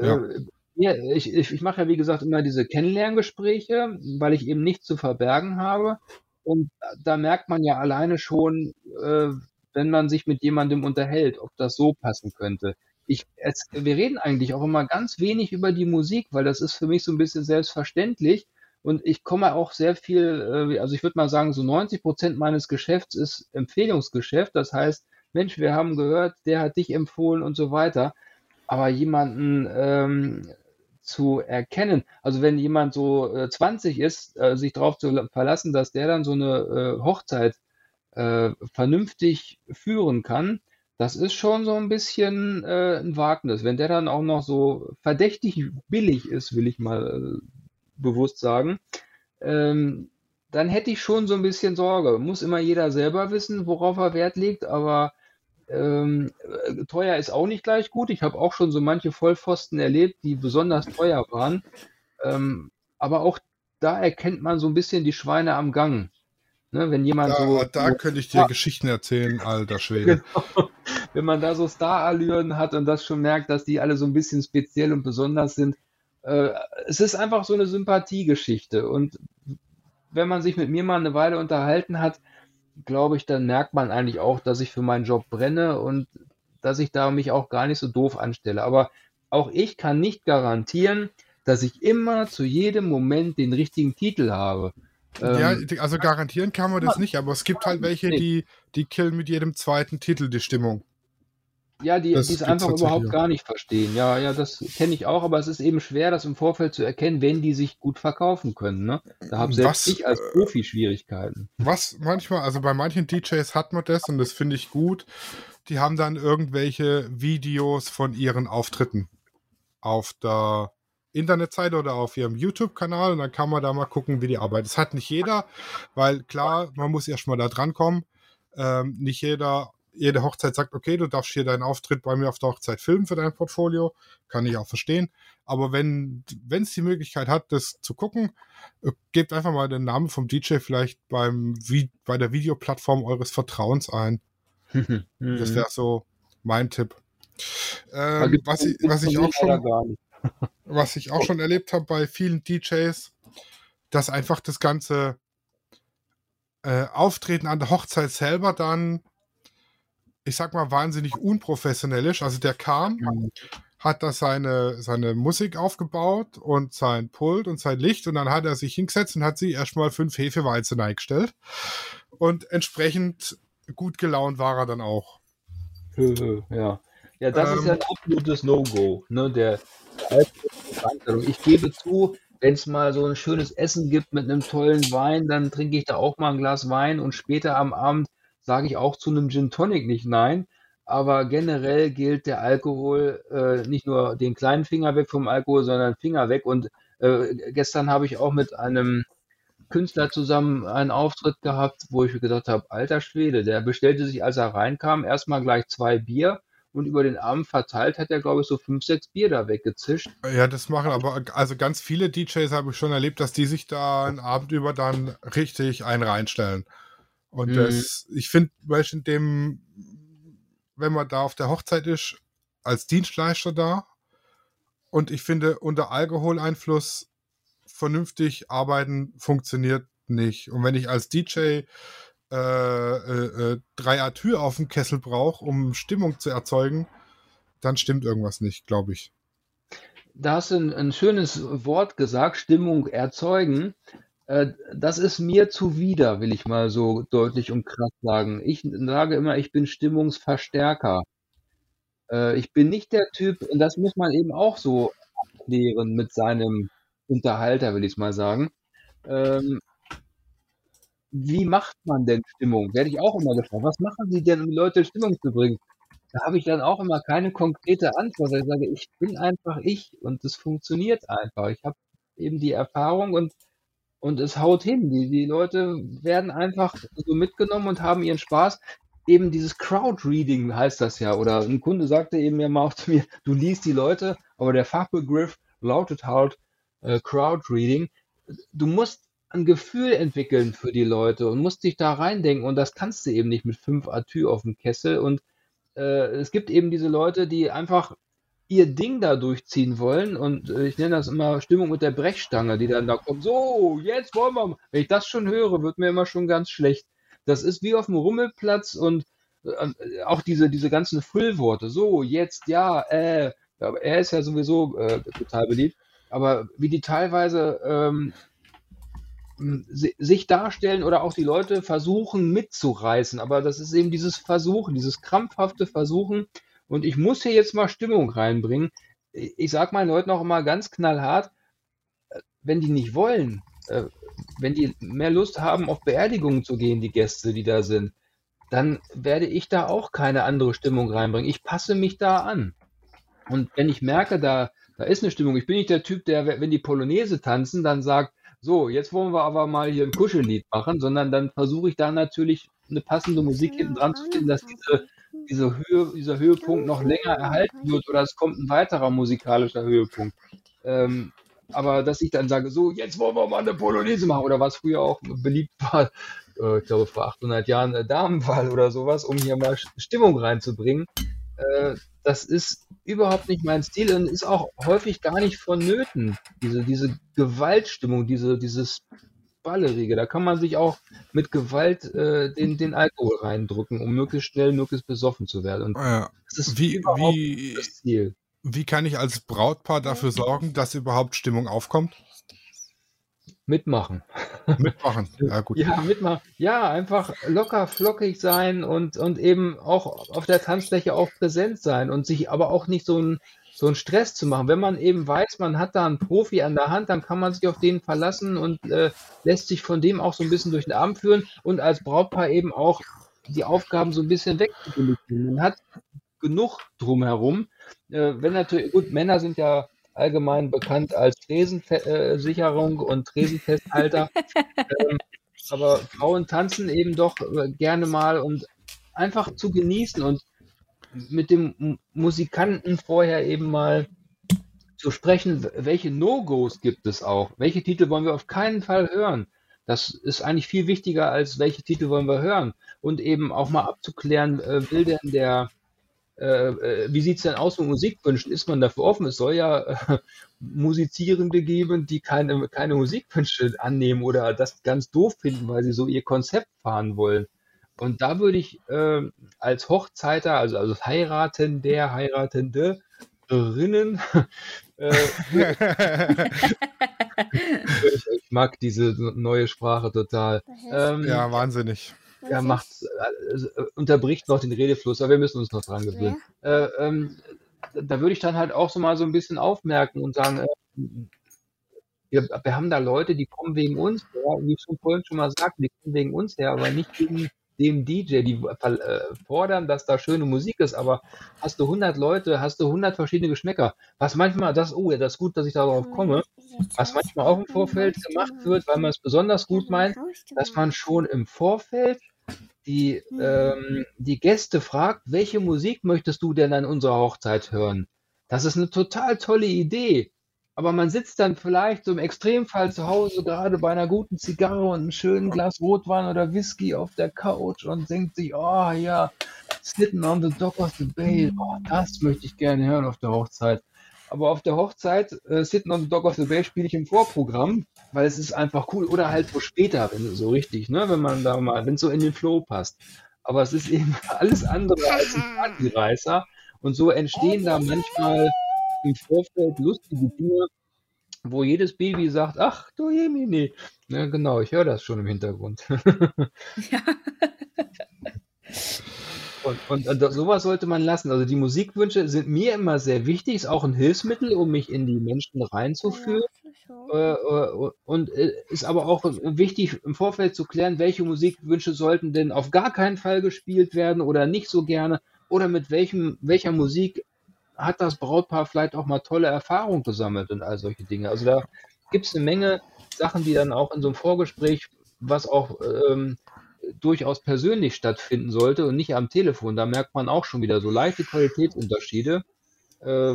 Ja. Äh, Ja, ich, ich, ich mache ja, wie gesagt, immer diese Kennenlerngespräche, weil ich eben nichts zu verbergen habe. Und da merkt man ja alleine schon, äh, wenn man sich mit jemandem unterhält, ob das so passen könnte. Ich, es, wir reden eigentlich auch immer ganz wenig über die Musik, weil das ist für mich so ein bisschen selbstverständlich. Und ich komme auch sehr viel, äh, also ich würde mal sagen, so 90 Prozent meines Geschäfts ist Empfehlungsgeschäft. Das heißt, Mensch, wir haben gehört, der hat dich empfohlen und so weiter. Aber jemanden ähm, zu erkennen, also wenn jemand so äh, 20 ist, äh, sich darauf zu verlassen, dass der dann so eine äh, Hochzeit äh, vernünftig führen kann, das ist schon so ein bisschen äh, ein Wagnis. Wenn der dann auch noch so verdächtig billig ist, will ich mal äh, bewusst sagen, ähm, dann hätte ich schon so ein bisschen Sorge. Muss immer jeder selber wissen, worauf er Wert legt, aber ähm, äh, teuer ist auch nicht gleich gut. Ich habe auch schon so manche Vollpfosten erlebt, die besonders teuer waren. Ähm, aber auch da erkennt man so ein bisschen die Schweine am Gang. Ne, wenn jemand da, so. Da könnte ich dir ja. Geschichten erzählen, alter Schwede. Genau. Wenn man da so Starallüren hat und das schon merkt, dass die alle so ein bisschen speziell und besonders sind, äh, es ist einfach so eine Sympathiegeschichte. Und wenn man sich mit mir mal eine Weile unterhalten hat, glaube ich, dann merkt man eigentlich auch, dass ich für meinen Job brenne und dass ich da mich auch gar nicht so doof anstelle. Aber auch ich kann nicht garantieren, dass ich immer zu jedem Moment den richtigen Titel habe. Ja, ähm, also garantieren kann man das nicht, aber es gibt halt welche, die, die killen mit jedem zweiten Titel die Stimmung. Ja, die, es einfach überhaupt gar nicht verstehen. Ja, ja, das kenne ich auch, aber es ist eben schwer, das im Vorfeld zu erkennen, wenn die sich gut verkaufen können. Ne? Da habe selbst was, ich als äh, Profi Schwierigkeiten. Was manchmal, also bei manchen DJs hat man das und das finde ich gut. Die haben dann irgendwelche Videos von ihren Auftritten auf der Internetseite oder auf ihrem YouTube-Kanal und dann kann man da mal gucken, wie die arbeiten. Das hat nicht jeder, weil klar, man muss erstmal da dran kommen. Ähm, nicht jeder jede Hochzeit sagt, okay, du darfst hier deinen Auftritt bei mir auf der Hochzeit filmen für dein Portfolio, kann ich auch verstehen. Aber wenn es die Möglichkeit hat, das zu gucken, äh, gebt einfach mal den Namen vom DJ vielleicht beim bei der Videoplattform eures Vertrauens ein. das wäre so mein Tipp. Ähm, was, ich, was ich auch schon was ich auch schon erlebt habe bei vielen DJs, dass einfach das ganze äh, Auftreten an der Hochzeit selber dann ich sag mal, wahnsinnig unprofessionellisch. Also der kam, hat da seine, seine Musik aufgebaut und sein Pult und sein Licht und dann hat er sich hingesetzt und hat sich erstmal fünf Hefeweizen eingestellt. Und entsprechend gut gelaunt war er dann auch. Ja. Ja, das ähm, ist ja ein absolutes No-Go. Ne? Der, ich gebe zu, wenn es mal so ein schönes Essen gibt mit einem tollen Wein, dann trinke ich da auch mal ein Glas Wein und später am Abend sage ich auch zu einem Gin Tonic nicht nein. Aber generell gilt der Alkohol äh, nicht nur den kleinen Finger weg vom Alkohol, sondern Finger weg. Und äh, gestern habe ich auch mit einem Künstler zusammen einen Auftritt gehabt, wo ich gedacht habe, alter Schwede, der bestellte sich, als er reinkam, erstmal gleich zwei Bier und über den Abend verteilt hat er, glaube ich, so fünf, sechs Bier da weggezischt. Ja, das machen aber, also ganz viele DJs habe ich schon erlebt, dass die sich da einen Abend über dann richtig einen reinstellen. Und mhm. das, ich finde, in dem, wenn man da auf der Hochzeit ist, als Dienstleister da, und ich finde, unter Alkoholeinfluss vernünftig arbeiten funktioniert nicht. Und wenn ich als DJ äh, äh, äh, drei Atür auf dem Kessel brauche, um Stimmung zu erzeugen, dann stimmt irgendwas nicht, glaube ich. Da hast du ein, ein, schönes Wort gesagt, Stimmung erzeugen. Äh, das ist mir zuwider, will ich mal so deutlich und krass sagen. Ich sage immer, ich bin Stimmungsverstärker. Äh, ich bin nicht der Typ, und das muss man eben auch so abklären mit seinem Unterhalter, will ich mal sagen. Ähm, wie macht man denn Stimmung? Werde ich auch immer gefragt. Was machen Sie denn, um Leute in Stimmung zu bringen? Da habe ich dann auch immer keine konkrete Antwort. Ich sage, ich bin einfach ich und es funktioniert einfach. Ich habe eben die Erfahrung und und es haut hin. Die, die Leute werden einfach so mitgenommen und haben ihren Spaß. Eben dieses Crowd-Reading heißt das ja. Oder ein Kunde sagte eben ja mal auch zu mir, du liest die Leute, aber der Fachbegriff lautet halt äh, Crowd-Reading. Du musst ein Gefühl entwickeln für die Leute und musst dich da reindenken. Und das kannst du eben nicht mit fünf Atü auf dem Kessel. Und äh, es gibt eben diese Leute, die einfach ihr Ding da durchziehen wollen. Und äh, ich nenne das immer Stimmung mit der Brechstange, die dann da kommt. So, jetzt wollen wir. Wenn ich das schon höre, wird mir immer schon ganz schlecht. Das ist wie auf dem Rummelplatz und äh, auch diese, diese ganzen Füllworte. So, jetzt, ja, äh. Er ist ja sowieso äh, total beliebt. Aber wie die teilweise ähm, sich darstellen oder auch die Leute versuchen mitzureißen. Aber das ist eben dieses Versuchen, dieses krampfhafte Versuchen. Und ich muss hier jetzt mal Stimmung reinbringen. Ich sage meinen Leuten auch immer ganz knallhart, wenn die nicht wollen, äh, wenn die mehr Lust haben, auf Beerdigungen zu gehen, die Gäste, die da sind, dann werde ich da auch keine andere Stimmung reinbringen. Ich passe mich da an. Und wenn ich merke, da, da ist eine Stimmung, ich bin nicht der Typ, der, wenn die Polonaise tanzen, dann sagt, so, jetzt wollen wir aber mal hier ein Kuschellied machen, sondern dann versuche ich da natürlich eine passende Musik hinten dran zu finden, dass diese, diese Höhe, dieser Höhepunkt noch länger erhalten wird oder es kommt ein weiterer musikalischer Höhepunkt. Ähm, aber dass ich dann sage, so, jetzt wollen wir mal eine Polonaise machen oder was früher auch beliebt war, äh, ich glaube vor 800 Jahren äh, Damenwahl oder sowas, um hier mal Stimmung reinzubringen. Äh, das ist überhaupt nicht mein Stil und ist auch häufig gar nicht vonnöten. Diese, diese Gewaltstimmung, diese, dieses Ballerige, da kann man sich auch mit Gewalt äh, den, den Alkohol reindrücken, um möglichst schnell, möglichst besoffen zu werden. Und ja. das ist wie, wie, das Ziel. Wie kann ich als Brautpaar dafür sorgen, dass überhaupt Stimmung aufkommt? Mitmachen. Mitmachen, ja gut. Ja, mitmachen. Ja, einfach locker flockig sein und, und eben auch auf der Tanzfläche auch präsent sein und sich aber auch nicht so ein so einen Stress zu machen. Wenn man eben weiß, man hat da einen Profi an der Hand, dann kann man sich auf den verlassen und äh, lässt sich von dem auch so ein bisschen durch den Abend führen und als Brautpaar eben auch die Aufgaben so ein bisschen wegdelegieren. Man hat genug drumherum. Äh, wenn natürlich, gut, Männer sind ja allgemein bekannt als Tresensicherung und Tresenfesthalter. ähm, aber Frauen tanzen eben doch äh, gerne mal und einfach zu genießen und mit dem Musikanten vorher eben mal zu sprechen, welche No-Gos gibt es auch, welche Titel wollen wir auf keinen Fall hören. Das ist eigentlich viel wichtiger, als welche Titel wollen wir hören. Und eben auch mal abzuklären, äh, will denn der äh, äh, wie sieht es denn aus mit Musikwünschen? Ist man dafür offen? Es soll ja äh, Musizierende geben, die keine, keine Musikwünsche annehmen oder das ganz doof finden, weil sie so ihr Konzept fahren wollen. Und da würde ich äh, als Hochzeiter, also, also heiraten, der Heiratende, Rinnen. Äh, ich mag diese neue Sprache total. Ähm, ja, wahnsinnig. Ja, macht, äh, unterbricht noch den Redefluss, aber wir müssen uns noch dran gewöhnen. Äh, ähm, da würde ich dann halt auch so mal so ein bisschen aufmerken und sagen, äh, wir, wir, haben da Leute, die kommen wegen uns her, wie ich schon vorhin schon mal sagte, die kommen wegen uns her, aber nicht wegen dem DJ, die äh, fordern, dass da schöne Musik ist, aber hast du 100 Leute, hast du 100 verschiedene Geschmäcker, was manchmal, das, oh, das ist gut, dass ich darauf komme, was manchmal auch im Vorfeld gemacht wird, weil man es besonders gut meint, dass man schon im Vorfeld die, ähm, die Gäste fragt, welche Musik möchtest du denn an unserer Hochzeit hören? Das ist eine total tolle Idee. Aber man sitzt dann vielleicht so im Extremfall zu Hause, gerade bei einer guten Zigarre und einem schönen Glas Rotwein oder Whisky auf der Couch und denkt sich, oh ja, Sitting on the Dock of the Bay, oh, das möchte ich gerne hören auf der Hochzeit. Aber auf der Hochzeit, äh, Sitting on the Dock of the Bay, spiele ich im Vorprogramm, weil es ist einfach cool. Oder halt so später, wenn so richtig, ne, wenn man da mal, wenn es so in den Flow passt. Aber es ist eben alles andere als ein Partyreißer. Und so entstehen da manchmal im Vorfeld lustige Dinge, wo jedes Baby sagt, ach du Jemini. Ja, genau, ich höre das schon im Hintergrund. ja. Und, und, und, sowas sollte man lassen. Also die Musikwünsche sind mir immer sehr wichtig, ist auch ein Hilfsmittel, um mich in die Menschen reinzuführen. Äh, äh, und äh, ist aber auch wichtig im Vorfeld zu klären, welche Musikwünsche sollten denn auf gar keinen Fall gespielt werden oder nicht so gerne oder mit welchem, welcher Musik hat das Brautpaar vielleicht auch mal tolle Erfahrungen gesammelt und all solche Dinge. Also da gibt es eine Menge Sachen, die dann auch in so einem Vorgespräch, was auch ähm, durchaus persönlich stattfinden sollte und nicht am Telefon. Da merkt man auch schon wieder so leichte Qualitätsunterschiede, äh,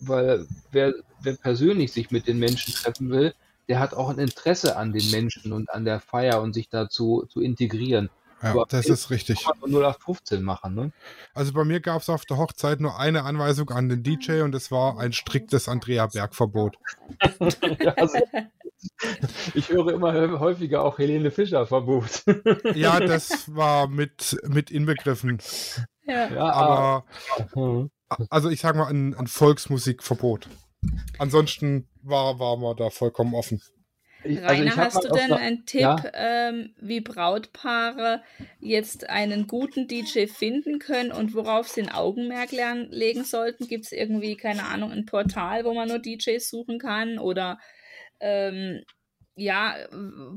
weil wer, wer persönlich sich mit den Menschen treffen will, der hat auch ein Interesse an den Menschen und an der Feier und sich dazu zu integrieren. Ja, das ist richtig. Kann man nur 0815 machen, ne? Also bei mir gab es auf der Hochzeit nur eine Anweisung an den DJ und es war ein striktes Andrea Berg-Verbot. Also, ich höre immer häufiger auch Helene Fischer Verbot. Ja, das war mit, mit inbegriffen. Ja. Ja, Aber hm. also ich sag mal ein, ein Volksmusikverbot. Ansonsten war, war man da vollkommen offen. Ich, also Rainer, hab hast du aus denn einer- einen Tipp, Ja. ähm, wie Brautpaare jetzt einen guten DJ finden können und worauf sie ein Augenmerk legen sollten? Gibt es irgendwie, keine Ahnung, ein Portal, wo man nur DJs suchen kann? Oder ähm, ja,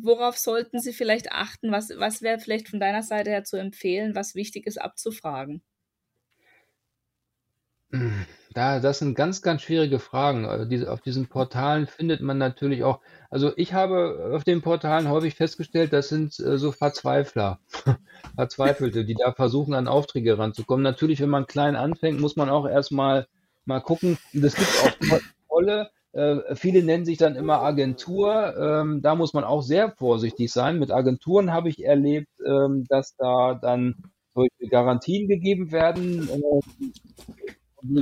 worauf sollten sie vielleicht achten? Was, was wäre vielleicht von deiner Seite her zu empfehlen, was wichtig ist abzufragen? Da, das sind ganz, ganz schwierige Fragen. Also auf diesen Portalen findet man natürlich auch, also ich habe auf den Portalen häufig festgestellt, das sind äh, so Verzweifler, Verzweifelte, die da versuchen, an Aufträge ranzukommen. Natürlich, wenn man klein anfängt, muss man auch erstmal mal gucken. Und es gibt auch to- tolle, äh, viele nennen sich dann immer Agentur. Ähm, da muss man auch sehr vorsichtig sein. Mit Agenturen habe ich erlebt, ähm, dass da dann solche Garantien gegeben werden. Äh,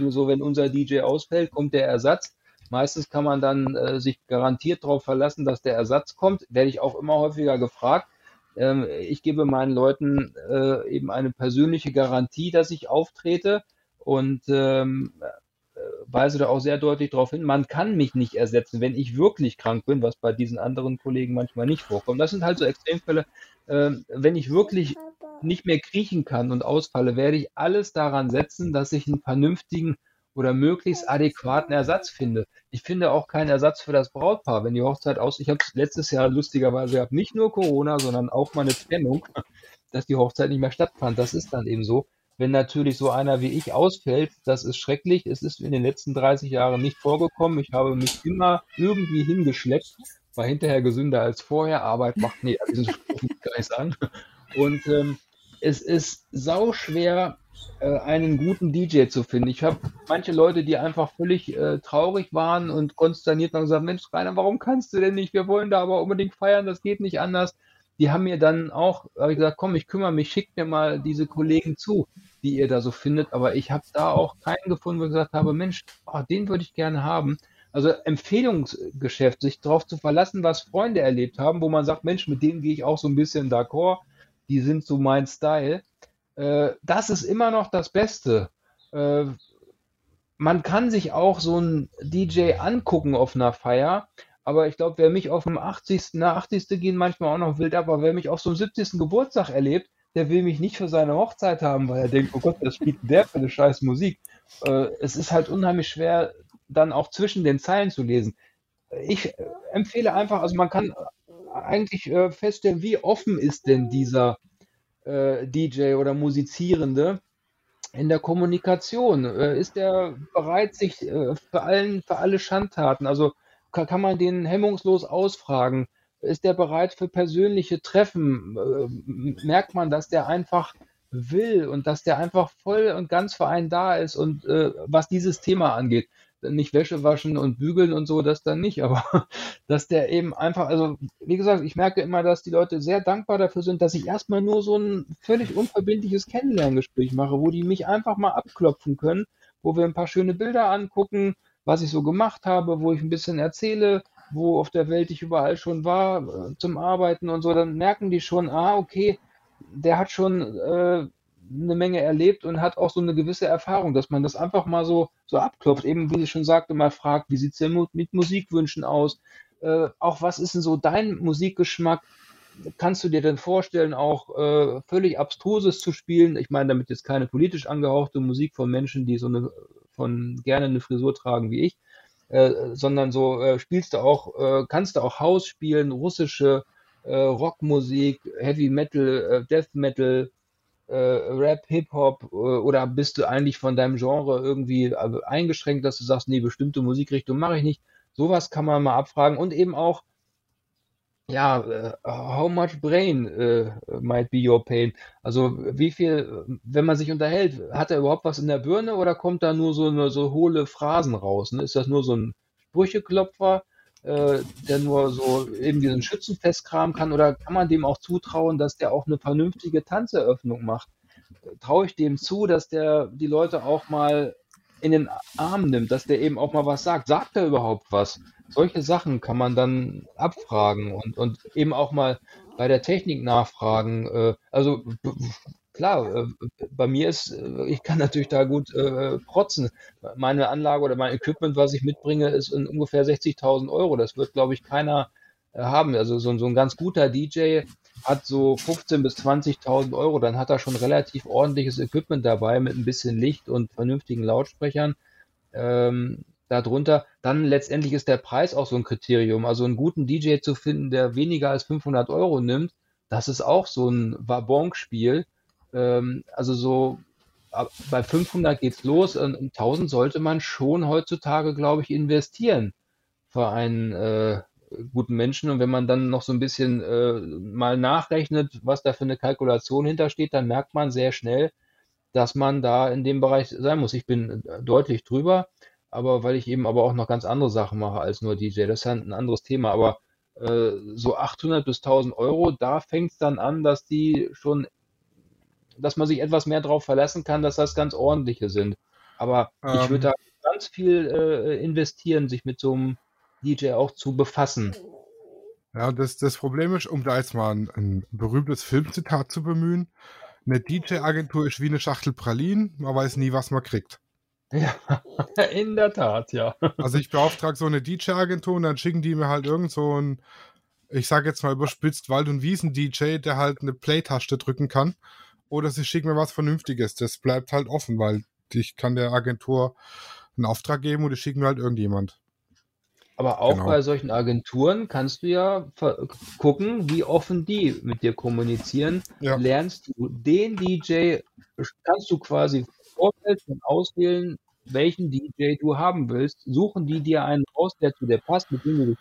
so, wenn unser DJ ausfällt, kommt der Ersatz. Meistens kann man dann äh, sich garantiert darauf verlassen, dass der Ersatz kommt. Werde ich auch immer häufiger gefragt. Ähm, ich gebe meinen Leuten äh, eben eine persönliche Garantie, dass ich auftrete und ähm, äh, weise da auch sehr deutlich darauf hin, man kann mich nicht ersetzen, wenn ich wirklich krank bin, was bei diesen anderen Kollegen manchmal nicht vorkommt. Das sind halt so Extremfälle. Ähm, wenn ich wirklich nicht mehr kriechen kann und ausfalle, werde ich alles daran setzen, dass ich einen vernünftigen oder möglichst adäquaten Ersatz finde. Ich finde auch keinen Ersatz für das Brautpaar, wenn die Hochzeit aus. Ich habe es letztes Jahr lustigerweise gehabt, nicht nur Corona, sondern auch meine Trennung, dass die Hochzeit nicht mehr stattfand. Das ist dann eben so. Wenn natürlich so einer wie ich ausfällt, das ist schrecklich. Es ist in den letzten 30 Jahren nicht vorgekommen. Ich habe mich immer irgendwie hingeschleppt, war hinterher gesünder als vorher. Arbeit macht, nee, also diesen nicht sagen. Und ähm, es ist sau schwer, äh, einen guten DJ zu finden. Ich habe manche Leute, die einfach völlig äh, traurig waren und konsterniert und gesagt, Mensch, Rainer, warum kannst du denn nicht? Wir wollen da aber unbedingt feiern, das geht nicht anders. Die haben mir dann auch hab ich gesagt, komm, ich kümmere mich, schickt mir mal diese Kollegen zu, die ihr da so findet. Aber ich habe da auch keinen gefunden, wo ich gesagt habe, Mensch, oh, den würde ich gerne haben. Also Empfehlungsgeschäft, sich darauf zu verlassen, was Freunde erlebt haben, wo man sagt, Mensch, mit denen gehe ich auch so ein bisschen d'accord, die sind so mein Style. Äh, das ist immer noch das Beste. Äh, man kann sich auch so einen DJ angucken auf einer Feier, aber ich glaube, wer mich auf dem 80., na 80. gehen manchmal auch noch wild ab, aber wer mich auf so einem 70. Geburtstag erlebt, der will mich nicht für seine Hochzeit haben, weil er denkt, oh Gott, was spielt der für eine scheiß Musik? Äh, es ist halt unheimlich schwer, dann auch zwischen den Zeilen zu lesen. Ich empfehle einfach, also man kann eigentlich äh, feststellen, wie offen ist denn dieser äh, DJ oder Musizierende in der Kommunikation? Äh, ist er bereit, sich äh, für, allen, für alle Schandtaten, also kann, kann man den hemmungslos ausfragen? Ist der bereit für persönliche Treffen? Äh, merkt man, dass der einfach will und dass der einfach voll und ganz für einen da ist und äh, was dieses Thema angeht. Nicht Wäsche waschen und bügeln und so, das dann nicht, aber dass der eben einfach, also wie gesagt, ich merke immer, dass die Leute sehr dankbar dafür sind, dass ich erstmal nur so ein völlig unverbindliches Kennenlerngespräch mache, wo die mich einfach mal abklopfen können, wo wir ein paar schöne Bilder angucken, was ich so gemacht habe, wo ich ein bisschen erzähle, wo auf der Welt ich überall schon war äh, zum Arbeiten und so, dann merken die schon, ah, okay, der hat schon äh, eine Menge erlebt und hat auch so eine gewisse Erfahrung, dass man das einfach mal so, so abklopft. Eben, wie ich schon sagte, mal fragt, wie sieht es denn mit Musikwünschen aus? Äh, auch was ist denn so dein Musikgeschmack? Kannst du dir denn vorstellen, auch äh, völlig Abstruses zu spielen? Ich meine damit jetzt keine politisch angehauchte Musik von Menschen, die so eine von gerne eine Frisur tragen wie ich, äh, sondern so äh, spielst du auch, äh, kannst du auch House spielen, russische äh, Rockmusik, Heavy Metal, Death Metal, äh, Rap, Hip-Hop äh, oder bist du eigentlich von deinem Genre irgendwie äh, eingeschränkt, dass du sagst, nee, bestimmte Musikrichtung mache ich nicht. Sowas kann man mal abfragen und eben auch, ja, äh, how much brain äh, might be your pain? Also wie viel, wenn man sich unterhält, hat er überhaupt was in der Birne oder kommt da nur so eine so hohle Phrasen raus? Ne? Ist das nur so ein Sprücheklopfer? Äh, der nur so eben diesen Schützenfestkram kann? Oder kann man dem auch zutrauen, dass der auch eine vernünftige Tanzeröffnung macht? Traue ich dem zu, dass der die Leute auch mal in den Arm nimmt, dass der eben auch mal was sagt? Sagt er überhaupt was? Solche Sachen kann man dann abfragen und, und eben auch mal bei der Technik nachfragen. Äh, also klar, äh, bei mir ist, äh, ich kann natürlich da gut äh, protzen. Meine Anlage oder mein Equipment, was ich mitbringe, ist ungefähr 60.000 Euro. Das wird, glaube ich, keiner äh, haben. Also so, so ein ganz guter DJ hat so 15.000 bis 20.000 Euro. Dann hat er schon relativ ordentliches Equipment dabei mit ein bisschen Licht und vernünftigen Lautsprechern. Ähm, darunter. Dann letztendlich ist der Preis auch so ein Kriterium. Also einen guten DJ zu finden, der weniger als 500 Euro nimmt, das ist auch so ein Wabonk-Spiel. Ähm, also so bei 500 geht's los und 1000 sollte man schon heutzutage, glaube ich, investieren für einen äh, guten Menschen. Und wenn man dann noch so ein bisschen äh, mal nachrechnet, was da für eine Kalkulation hintersteht, dann merkt man sehr schnell, dass man da in dem Bereich sein muss. Ich bin äh, deutlich drüber, aber weil ich eben aber auch noch ganz andere Sachen mache als nur DJ. Das ist ja ein anderes Thema. Aber äh, so 800 bis 1000 Euro, da fängt es dann an, dass die schon dass man sich etwas mehr darauf verlassen kann, dass das ganz ordentliche sind. Aber ähm, ich würde da ganz viel äh, investieren, sich mit so einem DJ auch zu befassen. Ja, das, das Problem ist, um da jetzt mal ein, ein berühmtes Filmzitat zu bemühen, eine DJ-Agentur ist wie eine Schachtel Pralinen, man weiß nie, was man kriegt. Ja, in der Tat, ja. Also ich beauftrage so eine DJ-Agentur und dann schicken die mir halt irgend so ein, ich sage jetzt mal überspitzt, Wald- und Wiesen-DJ, der halt eine Play-Taste drücken kann oder sie schicken mir was Vernünftiges. Das bleibt halt offen, weil ich kann der Agentur einen Auftrag geben und die schicken mir halt irgendjemand. Aber auch genau. bei solchen Agenturen kannst du ja gucken, wie offen die mit dir kommunizieren. Ja. Lernst du den DJ, kannst du quasi Vorfeld auswählen, welchen DJ du haben willst. Suchen die dir einen aus, der zu dir passt, mit dem du dich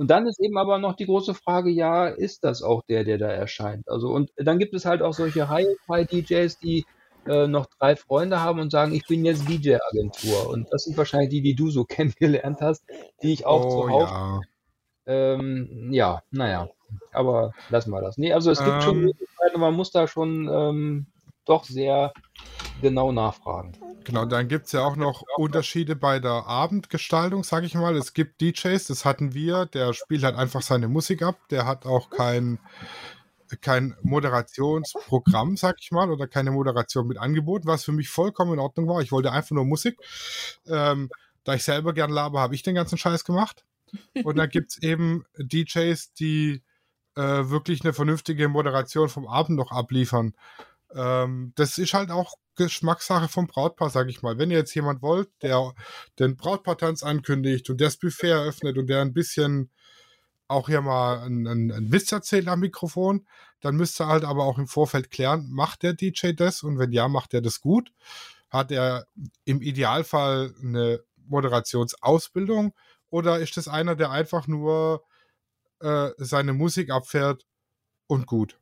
und dann ist eben aber noch die große Frage, ja, ist das auch der, der da erscheint? Also, und dann gibt es halt auch solche High-Fi-DJs, die äh, noch drei Freunde haben und sagen, ich bin jetzt DJ-Agentur. Und das sind wahrscheinlich die, die du so kennengelernt hast, die ich auch oh, zuhauf. Ja. Ähm, ja, naja, aber lassen wir das. Nee, also es gibt ähm, schon Möglichkeiten, man muss da schon ähm, doch sehr genau nachfragen. Genau, dann gibt es ja auch noch Unterschiede bei der Abendgestaltung, sage ich mal. Es gibt DJs, das hatten wir, der spielt halt einfach seine Musik ab, der hat auch kein, kein Moderationsprogramm, sag ich mal, oder keine Moderation mit angeboten, was für mich vollkommen in Ordnung war. Ich wollte einfach nur Musik. Ähm, da ich selber gern laber, habe ich den ganzen Scheiß gemacht. Und dann gibt es eben DJs, die äh, wirklich eine vernünftige Moderation vom Abend noch abliefern. Ähm, das ist halt auch Geschmackssache vom Brautpaar, sag ich mal. Wenn ihr jetzt jemand wollt, der den Brautpaartanz ankündigt und das Buffet eröffnet und der ein bisschen auch hier mal einen, einen Witz erzählt am Mikrofon, dann müsst ihr halt aber auch im Vorfeld klären, macht der DJ das und wenn ja, macht er das gut? Hat er im Idealfall eine Moderationsausbildung oder ist das einer, der einfach nur äh, seine Musik abfährt und gut?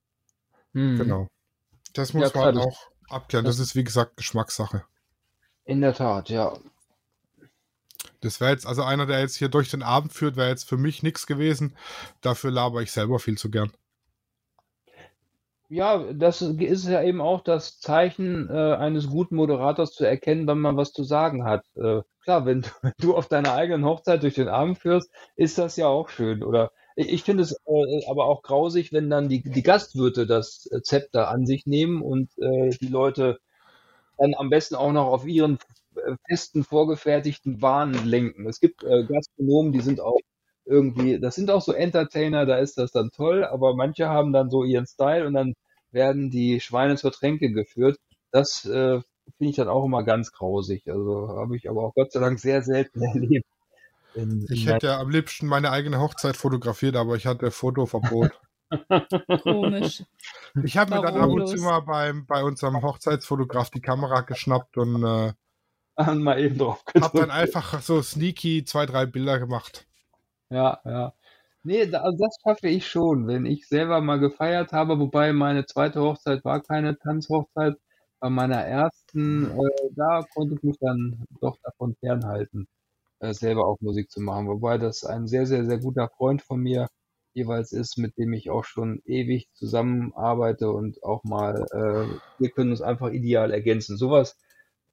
Hm. Genau. Das muss ja, klar, man auch abklären. Das ist wie gesagt Geschmackssache. In der Tat, ja. Das wäre jetzt, also einer, der jetzt hier durch den Abend führt, wäre jetzt für mich nichts gewesen. Dafür laber ich selber viel zu gern. Ja, das ist ja eben auch das Zeichen äh, eines guten Moderators zu erkennen, wenn man was zu sagen hat. Äh, klar, wenn, wenn du auf deiner eigenen Hochzeit durch den Abend führst, ist das ja auch schön. Oder ich finde es äh, aber auch grausig, wenn dann die, die Gastwirte das äh, Zepter an sich nehmen und äh, die Leute dann am besten auch noch auf ihren äh, festen, vorgefertigten Wahn lenken. Es gibt äh, Gastronomen, die sind auch irgendwie, das sind auch so Entertainer, da ist das dann toll, aber manche haben dann so ihren Style und dann werden die Schweine zur Tränke geführt. Das äh, finde ich dann auch immer ganz grausig. Also habe ich aber auch Gott sei Dank sehr selten erlebt. In, in ich hätte am liebsten meine eigene Hochzeit fotografiert, aber ich hatte Fotoverbot. Komisch. Ich habe mir dann ab und zu mal beim, bei unserem Hochzeitsfotograf die Kamera geschnappt und äh, mal eben drauf habe dann einfach so sneaky zwei, drei Bilder gemacht. Ja, ja. Nee, also das schaffe ich schon, wenn ich selber mal gefeiert habe, wobei meine zweite Hochzeit war keine Tanzhochzeit. Bei meiner ersten, äh, da konnte ich mich dann doch davon fernhalten. Äh, selber auch Musik zu machen. Wobei das ein sehr, sehr, sehr guter Freund von mir jeweils ist, mit dem ich auch schon ewig zusammenarbeite und auch mal, äh, wir können uns einfach ideal ergänzen. Sowas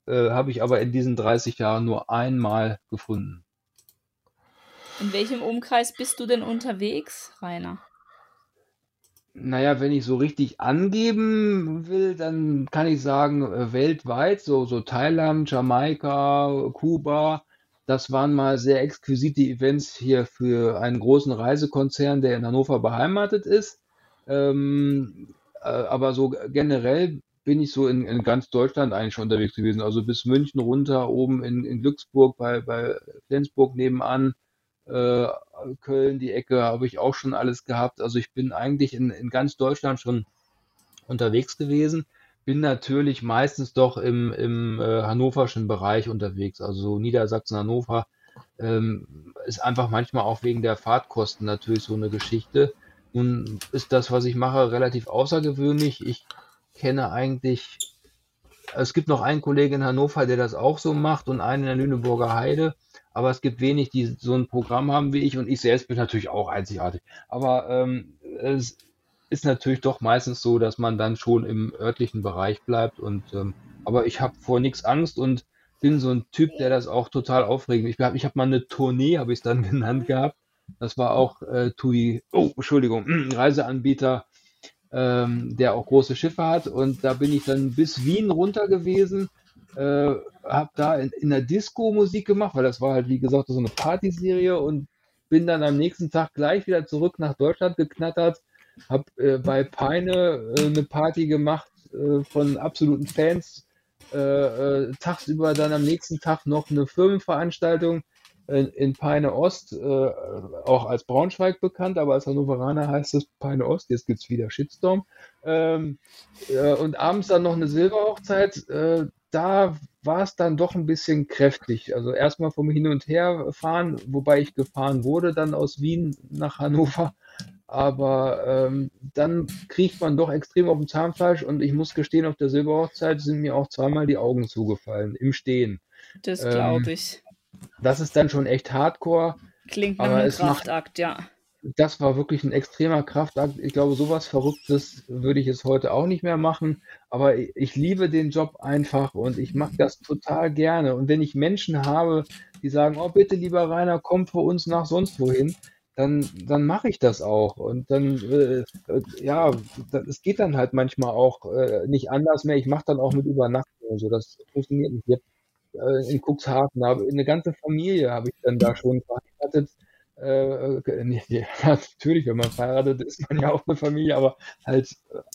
äh, habe ich aber in diesen 30 Jahren nur einmal gefunden. In welchem Umkreis bist du denn unterwegs, Rainer? Naja, wenn ich so richtig angeben will, dann kann ich sagen, äh, weltweit, so, so Thailand, Jamaika, Kuba, das waren mal sehr exquisite Events hier für einen großen Reisekonzern, der in Hannover beheimatet ist. Ähm, äh, aber so generell bin ich so in, in ganz Deutschland eigentlich schon unterwegs gewesen. Also bis München runter, oben in, in Glücksburg bei, bei Flensburg nebenan, äh, Köln, die Ecke habe ich auch schon alles gehabt. Also ich bin eigentlich in, in ganz Deutschland schon unterwegs gewesen. Bin natürlich meistens doch im, im äh, hannoverschen Bereich unterwegs. Also Niedersachsen, Hannover ähm, ist einfach manchmal auch wegen der Fahrtkosten natürlich so eine Geschichte. Nun ist das, was ich mache, relativ außergewöhnlich. Ich kenne eigentlich, es gibt noch einen Kollegen in Hannover, der das auch so macht und einen in der Lüneburger Heide aber es gibt wenig, die so ein Programm haben wie ich und ich selbst bin natürlich auch einzigartig. Aber ähm, es ist natürlich doch meistens so, dass man dann schon im örtlichen Bereich bleibt und ähm, aber ich habe vor nichts Angst und bin so ein Typ, der das auch total aufregend. Ich habe ich hab mal eine Tournee, habe ich es dann genannt gehabt. Das war auch äh, TUI, oh, Entschuldigung, Reiseanbieter, ähm, der auch große Schiffe hat. Und da bin ich dann bis Wien runter gewesen äh, habe da in, in der Disco Musik gemacht, weil das war halt, wie gesagt, so eine Partyserie und bin dann am nächsten Tag gleich wieder zurück nach Deutschland geknattert, habe äh, bei Peine äh, eine Party gemacht äh, von absoluten Fans, äh, äh, tagsüber dann am nächsten Tag noch eine Firmenveranstaltung in, in Peine Ost, äh, auch als Braunschweig bekannt, aber als Hannoveraner heißt es Peine Ost, jetzt gibt es wieder Shitstorm. Ähm, äh, und abends dann noch eine Silberhochzeit, da war es dann doch ein bisschen kräftig. Also erstmal vom Hin und Her fahren, wobei ich gefahren wurde dann aus Wien nach Hannover. Aber ähm, dann kriegt man doch extrem auf dem Zahnfleisch und ich muss gestehen, auf der Silberhochzeit sind mir auch zweimal die Augen zugefallen im Stehen. Das glaube ähm, ich. Das ist dann schon echt hardcore. Klingt nach einem Kraftakt, macht, ja das war wirklich ein extremer Kraftakt. Ich glaube, sowas Verrücktes würde ich es heute auch nicht mehr machen. Aber ich liebe den Job einfach und ich mache das total gerne. Und wenn ich Menschen habe, die sagen, oh bitte, lieber Rainer, komm für uns nach sonst wohin, dann, dann mache ich das auch. Und dann, äh, ja, es geht dann halt manchmal auch äh, nicht anders mehr. Ich mache dann auch mit Übernachtung und so. Das funktioniert nicht. Jetzt, äh, in Cuxhaven habe eine ganze Familie habe ich dann da schon verheiratet äh, nee, ja, natürlich, wenn man verheiratet ist, man ja auch eine Familie, aber halt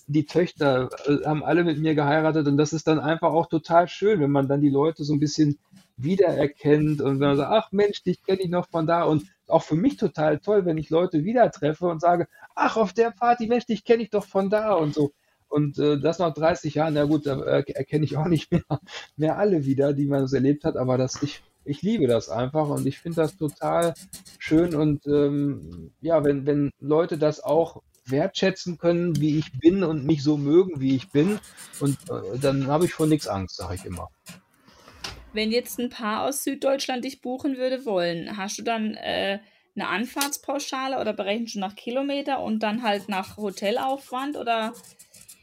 die Töchter äh, haben alle mit mir geheiratet und das ist dann einfach auch total schön, wenn man dann die Leute so ein bisschen wiedererkennt und wenn man sagt, ach Mensch, dich kenne ich noch von da und auch für mich total toll, wenn ich Leute wieder treffe und sage, ach, auf der Party, Mensch, dich kenne ich doch von da und so. Und äh, das nach 30 Jahren, na gut, da äh, erkenne ich auch nicht mehr, mehr alle wieder, die man so erlebt hat, aber das, ich ich liebe das einfach und ich finde das total schön und ähm, ja, wenn, wenn Leute das auch wertschätzen können, wie ich bin und mich so mögen, wie ich bin und äh, dann habe ich vor nichts Angst, sage ich immer. Wenn jetzt ein Paar aus Süddeutschland dich buchen würde wollen, hast du dann äh, eine Anfahrtspauschale oder berechnest du nach Kilometer und dann halt nach Hotelaufwand oder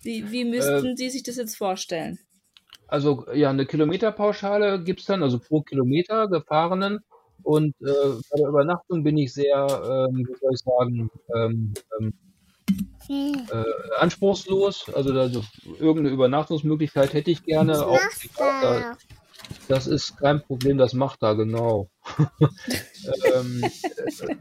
wie, wie müssten äh, Sie sich das jetzt vorstellen? Also ja, eine Kilometerpauschale gibt es dann, also pro Kilometer gefahrenen. Und äh, bei der Übernachtung bin ich sehr, ähm, wie soll ich sagen, ähm, ähm, äh, anspruchslos. Also da, so, irgendeine Übernachtungsmöglichkeit hätte ich gerne. Auch, da, das ist kein Problem, das macht da genau. ähm, äh,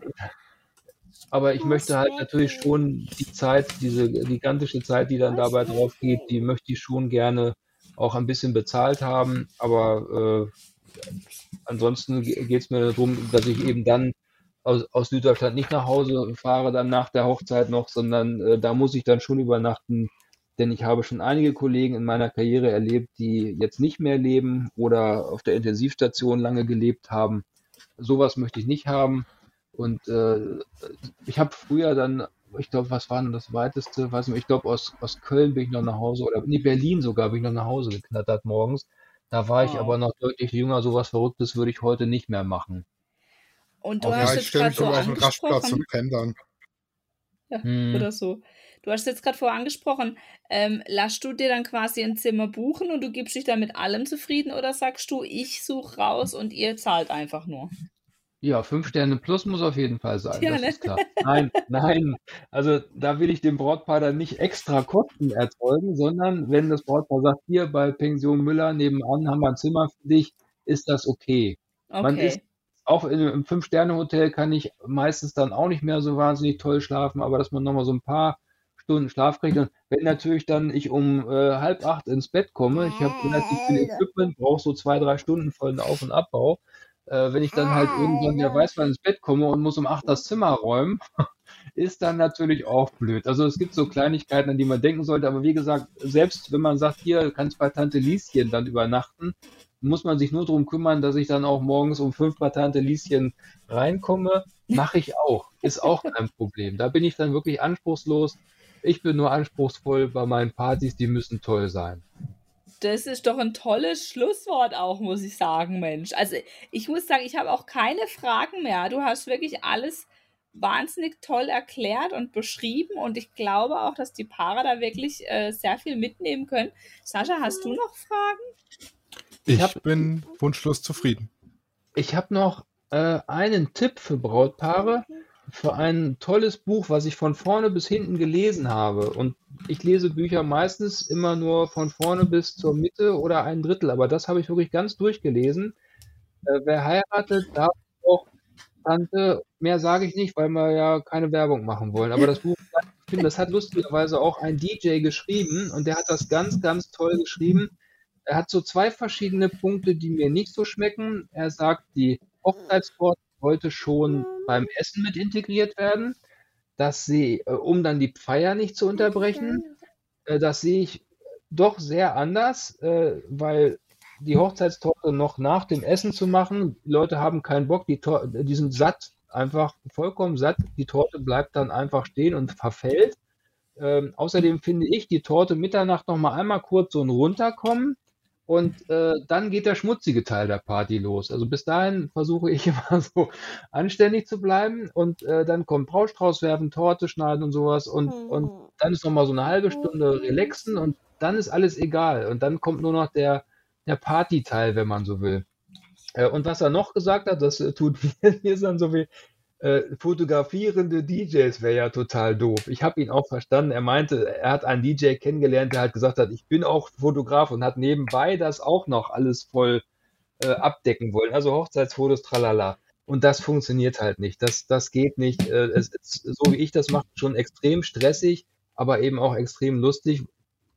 aber ich möchte halt natürlich schon die Zeit, diese gigantische Zeit, die dann dabei drauf geht, die möchte ich schon gerne auch ein bisschen bezahlt haben. Aber äh, ansonsten geht es mir darum, dass ich eben dann aus, aus, Süddeutschland nicht nach Hause fahre, dann nach der Hochzeit noch, sondern äh, da muss ich dann schon übernachten. Denn ich habe schon einige Kollegen in meiner Karriere erlebt, die jetzt nicht mehr leben oder auf der Intensivstation lange gelebt haben. Sowas möchte ich nicht haben. Und äh, ich habe früher dann ich glaube, was war denn das weiteste? Weiß nicht, ich glaube, aus, aus Köln bin ich noch nach Hause oder nee, Berlin sogar bin ich noch nach Hause geknattert morgens. Da war ich aber noch deutlich jünger. Sowas Verrücktes würde ich heute nicht mehr machen. Und du ja, hast ich jetzt stelle gerade mich so auf den Rastplatz angesprochen, und penne dann. ja, Hm. oder so. Du hast jetzt gerade vorher angesprochen, ähm, lass du dir dann quasi ein Zimmer buchen und du gibst dich dann mit allem zufrieden oder sagst du, ich suche raus und ihr zahlt einfach nur? Ja, fünf Sterne plus muss auf jeden Fall sein, Ja, das ne? ist klar. Nein, nein, also da will ich dem Brautpaar dann nicht extra Kosten erzeugen, sondern wenn das Brautpaar sagt, hier bei Pension Müller nebenan haben wir ein Zimmer für dich, ist das okay. Man ist Okay. auch in, im Fünf-Sterne-Hotel kann ich meistens dann auch nicht mehr so wahnsinnig toll schlafen, aber dass man nochmal so ein paar Stunden Schlaf kriegt. Und wenn natürlich dann ich um äh, halb acht ins Bett komme, ich habe relativ viel Equipment, brauche so zwei, drei Stunden für den Auf- und Abbau. Äh, wenn ich dann halt irgendwann, wer weiß, wann ins Bett komme und muss um acht das Zimmer räumen, ist dann natürlich auch blöd. Also es gibt so Kleinigkeiten, an die man denken sollte, aber wie gesagt, selbst wenn man sagt, hier kannst bei Tante Lieschen dann übernachten, muss man sich nur darum kümmern, dass ich dann auch morgens um fünf bei Tante Lieschen reinkomme. Mache ich auch. Ist auch kein Problem. Da bin ich dann wirklich anspruchslos. Ich bin nur anspruchsvoll bei meinen Partys, die müssen toll sein. Das ist doch ein tolles Schlusswort auch, muss ich sagen, Mensch. Also ich muss sagen, ich habe auch keine Fragen mehr. Du hast wirklich alles wahnsinnig toll erklärt und beschrieben und ich glaube auch, dass die Paare da wirklich äh, sehr viel mitnehmen können. Sascha, hast du noch Fragen? Ich hab- bin wunschlos zufrieden. Ich habe noch äh, einen Tipp für Brautpaare, für ein tolles Buch, was ich von vorne bis hinten gelesen habe. Und ich lese Bücher meistens immer nur von vorne bis zur Mitte oder ein Drittel, aber das habe ich wirklich ganz durchgelesen. Äh, wer heiratet, darf auch Tante, mehr sage ich nicht, weil wir ja keine Werbung machen wollen. Aber das Buch, das hat lustigerweise auch ein DJ geschrieben und der hat das ganz, ganz toll geschrieben. Er hat so zwei verschiedene Punkte, die mir nicht so schmecken. Er sagt, die Hochzeitstorte sollte schon beim Essen mit integriert werden, dass sie, äh, um dann die Feier nicht zu unterbrechen. Äh, das sehe ich doch sehr anders, äh, weil die Hochzeitstorte noch nach dem Essen zu machen, die Leute haben keinen Bock, die, Tor die sind satt, einfach vollkommen satt. Die Torte bleibt dann einfach stehen und verfällt. Ähm, außerdem finde ich, die Torte Mitternacht noch mal einmal kurz so ein runterkommen und äh, dann geht der schmutzige Teil der Party los. Also bis dahin versuche ich immer so anständig zu bleiben und äh, dann kommt Brautstrauß werfen, Torte schneiden und sowas und, und dann ist noch mal so eine halbe Stunde relaxen und dann ist alles egal und dann kommt nur noch der, der Partyteil, wenn man so will. Äh, und was er noch gesagt hat, das äh, tut mir dann so weh, äh, fotografierende DJs wäre ja total doof. Ich habe ihn auch verstanden. Er meinte, er hat einen DJ kennengelernt, der halt gesagt hat, ich bin auch Fotograf und hat nebenbei das auch noch alles voll äh, abdecken wollen. Also Hochzeitsfotos, tralala. Und das funktioniert halt nicht. Das, das geht nicht. Äh, es ist, so wie ich das mache, schon extrem stressig, aber eben auch extrem lustig,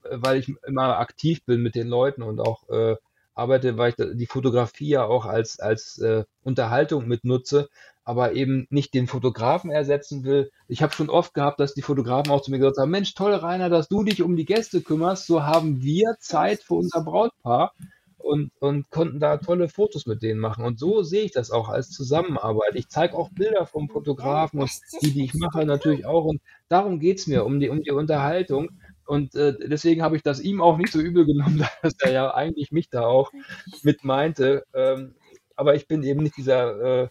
äh, weil ich immer aktiv bin mit den Leuten und auch äh, arbeite, weil ich die Fotografie ja auch als, als äh, Unterhaltung mit nutze, aber eben nicht den Fotografen ersetzen will. Ich habe schon oft gehabt, dass die Fotografen auch zu mir gesagt haben, Mensch, toll, Rainer, dass du dich um die Gäste kümmerst, so haben wir Zeit für unser Brautpaar und, und konnten da tolle Fotos mit denen machen. Und so sehe ich das auch als Zusammenarbeit. Ich zeige auch Bilder vom Fotografen und die, die ich mache, natürlich auch. Und darum geht's mir, um die, um die Unterhaltung. Und äh, deswegen habe ich das ihm auch nicht so übel genommen, dass er ja eigentlich mich da auch mit meinte. Ähm, aber ich bin eben nicht dieser äh,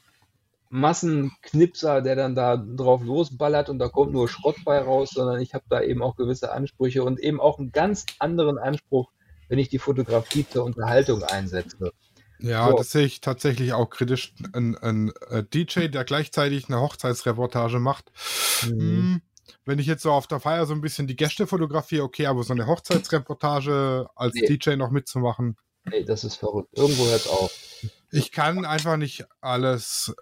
Massenknipser, der dann da drauf losballert und da kommt nur Schrott bei raus, sondern ich habe da eben auch gewisse Ansprüche und eben auch einen ganz anderen Anspruch, wenn ich die Fotografie zur Unterhaltung einsetze. Ja, So. das sehe ich tatsächlich auch kritisch. Ein, ein, äh, DJ, der gleichzeitig eine Hochzeitsreportage macht. Mhm. Wenn ich jetzt so auf der Feier so ein bisschen die Gäste fotografiere, okay, aber so eine Hochzeitsreportage als Nee. DJ noch mitzumachen, Nee, das ist verrückt. Irgendwo hört es auf. ich kann einfach nicht alles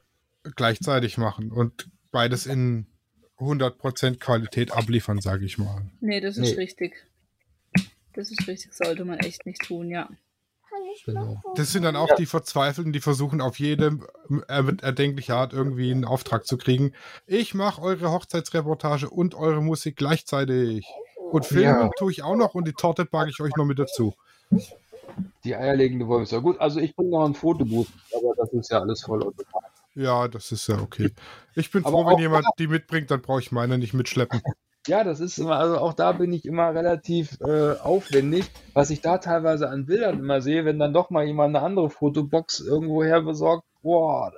gleichzeitig machen und beides in 100% Qualität abliefern, sage ich mal. Nee, das ist Nee. richtig. Das ist richtig, sollte man echt nicht tun, ja. Genau. Das sind dann auch Ja. die Verzweifelten, die versuchen auf jede er- erdenkliche Art irgendwie einen Auftrag zu kriegen. Ich mache eure Hochzeitsreportage und eure Musik gleichzeitig. Und filmen Ja. tue ich auch noch und die Torte packe ich euch noch mit dazu. Die eierlegende Wollmilchsau. Gut, also ich bringe noch ein Fotobuch, aber das ist ja alles voll automatisch. Ja, das ist ja okay. Ich bin Aber froh, wenn jemand die mitbringt, dann brauche ich meine nicht mitschleppen. Ja, das ist immer, also auch da bin ich immer relativ äh, aufwendig, was ich da teilweise an Bildern immer sehe, wenn dann doch mal jemand eine andere Fotobox irgendwo her besorgt, boah,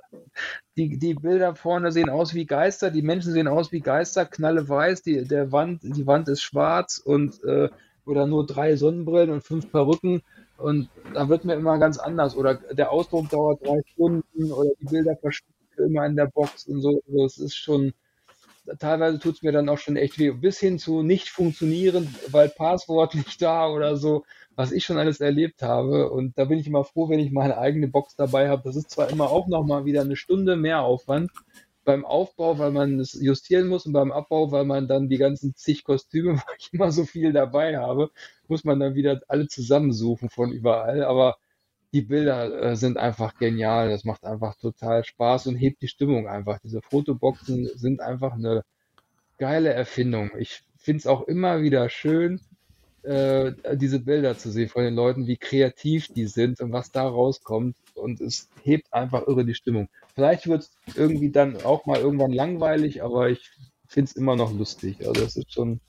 die, die Bilder vorne sehen aus wie Geister, die Menschen sehen aus wie Geister, knalle weiß, die, der Wand, die Wand ist schwarz und äh, oder nur drei Sonnenbrillen und fünf Perücken. Und da wird mir immer ganz anders. Oder der Ausdruck dauert drei Stunden oder die Bilder verschwinden immer in der Box und so. Also es ist schon, teilweise tut es mir dann auch schon echt weh, bis hin zu nicht funktionieren, weil Passwort nicht da oder so was ich schon alles erlebt habe. Und da bin ich immer froh, wenn ich meine eigene Box dabei habe. Das ist zwar immer auch nochmal wieder eine Stunde mehr Aufwand beim Aufbau, weil man es justieren muss und beim Abbau, weil man dann die ganzen zig Kostüme, weil ich immer so viel dabei habe, muss man dann wieder alle zusammensuchen von überall. Aber die Bilder äh, sind einfach genial. Das macht einfach total Spaß und hebt die Stimmung einfach. Diese Fotoboxen sind einfach eine geile Erfindung. Ich finde es auch immer wieder schön, äh, diese Bilder zu sehen von den Leuten, wie kreativ die sind und was da rauskommt. Und es hebt einfach irre die Stimmung. Vielleicht wird es irgendwie dann auch mal irgendwann langweilig, aber ich finde es immer noch lustig. Also es ist schon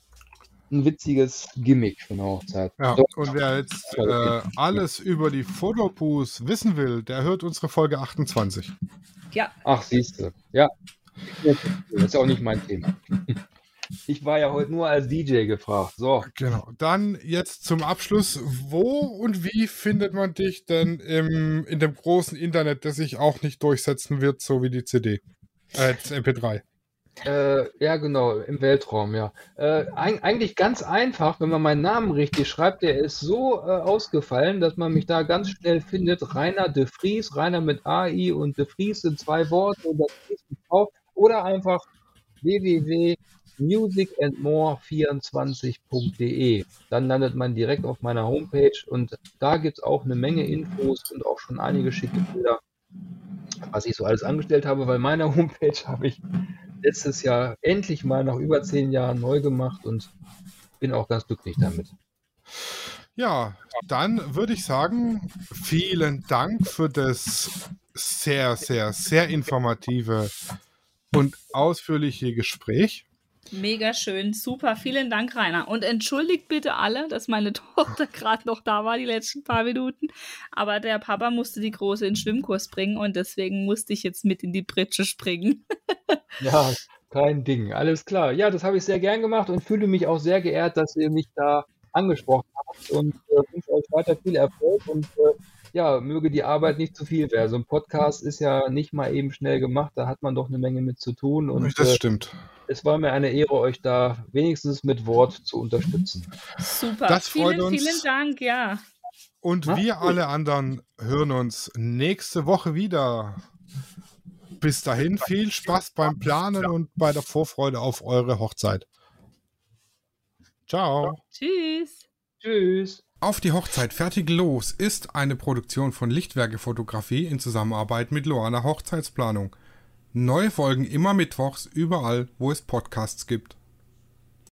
ein witziges Gimmick von der Hochzeit. Ja, so, und wer jetzt äh, alles über die Fotobooths wissen will, der hört unsere Folge 28. Ja. Ach, siehst du. Ja. Das ist auch nicht mein Thema. Ich war ja heute nur als DJ gefragt. So. Genau. Dann jetzt zum Abschluss. Wo und wie findet man dich denn im, in dem großen Internet, das sich auch nicht durchsetzen wird, so wie die CD? Äh, das MP3. Äh, ja, genau, im Weltraum, ja. Äh, eigentlich ganz einfach, wenn man meinen Namen richtig schreibt, der ist so äh, ausgefallen, dass man mich da ganz schnell findet. Rainer de Vries, Rainer mit AI und de Vries sind zwei Worte und das ist mit V. Oder einfach www musicandmore24.de. Dann landet man direkt auf meiner Homepage und da gibt es auch eine Menge Infos und auch schon einige schicke Bilder, was ich so alles angestellt habe, weil meine Homepage habe ich letztes Jahr endlich mal nach über zehn Jahren neu gemacht und bin auch ganz glücklich damit. Ja, dann würde ich sagen, vielen Dank für das sehr, sehr, sehr informative und ausführliche Gespräch. Mega schön, super. Vielen Dank, Rainer. Und entschuldigt bitte alle, dass meine Tochter gerade noch da war, die letzten paar Minuten. Aber der Papa musste die Große in den Schwimmkurs bringen und deswegen musste ich jetzt mit in die Pritsche springen. ja, kein Ding. Alles klar. Ja, das habe ich sehr gern gemacht und fühle mich auch sehr geehrt, dass ihr mich da angesprochen habt und äh, wünsche euch weiter viel Erfolg und äh, ja, möge die Arbeit nicht zu viel werden. So ein Podcast ist ja nicht mal eben schnell gemacht, da hat man doch eine Menge mit zu tun. Und, das äh, stimmt es war mir eine Ehre, euch da wenigstens mit Wort zu unterstützen. Super. Das freut vielen, uns. vielen Dank, ja. Und Ach, wir alle anderen hören uns nächste Woche wieder. Bis dahin viel Spaß beim Planen und bei der Vorfreude auf eure Hochzeit. Ciao. Tschüss. Tschüss. Auf die Hochzeit fertig los ist eine Produktion von Lichtwerke Fotografie in Zusammenarbeit mit Loana Hochzeitsplanung. Neue Folgen immer mittwochs überall, wo es Podcasts gibt.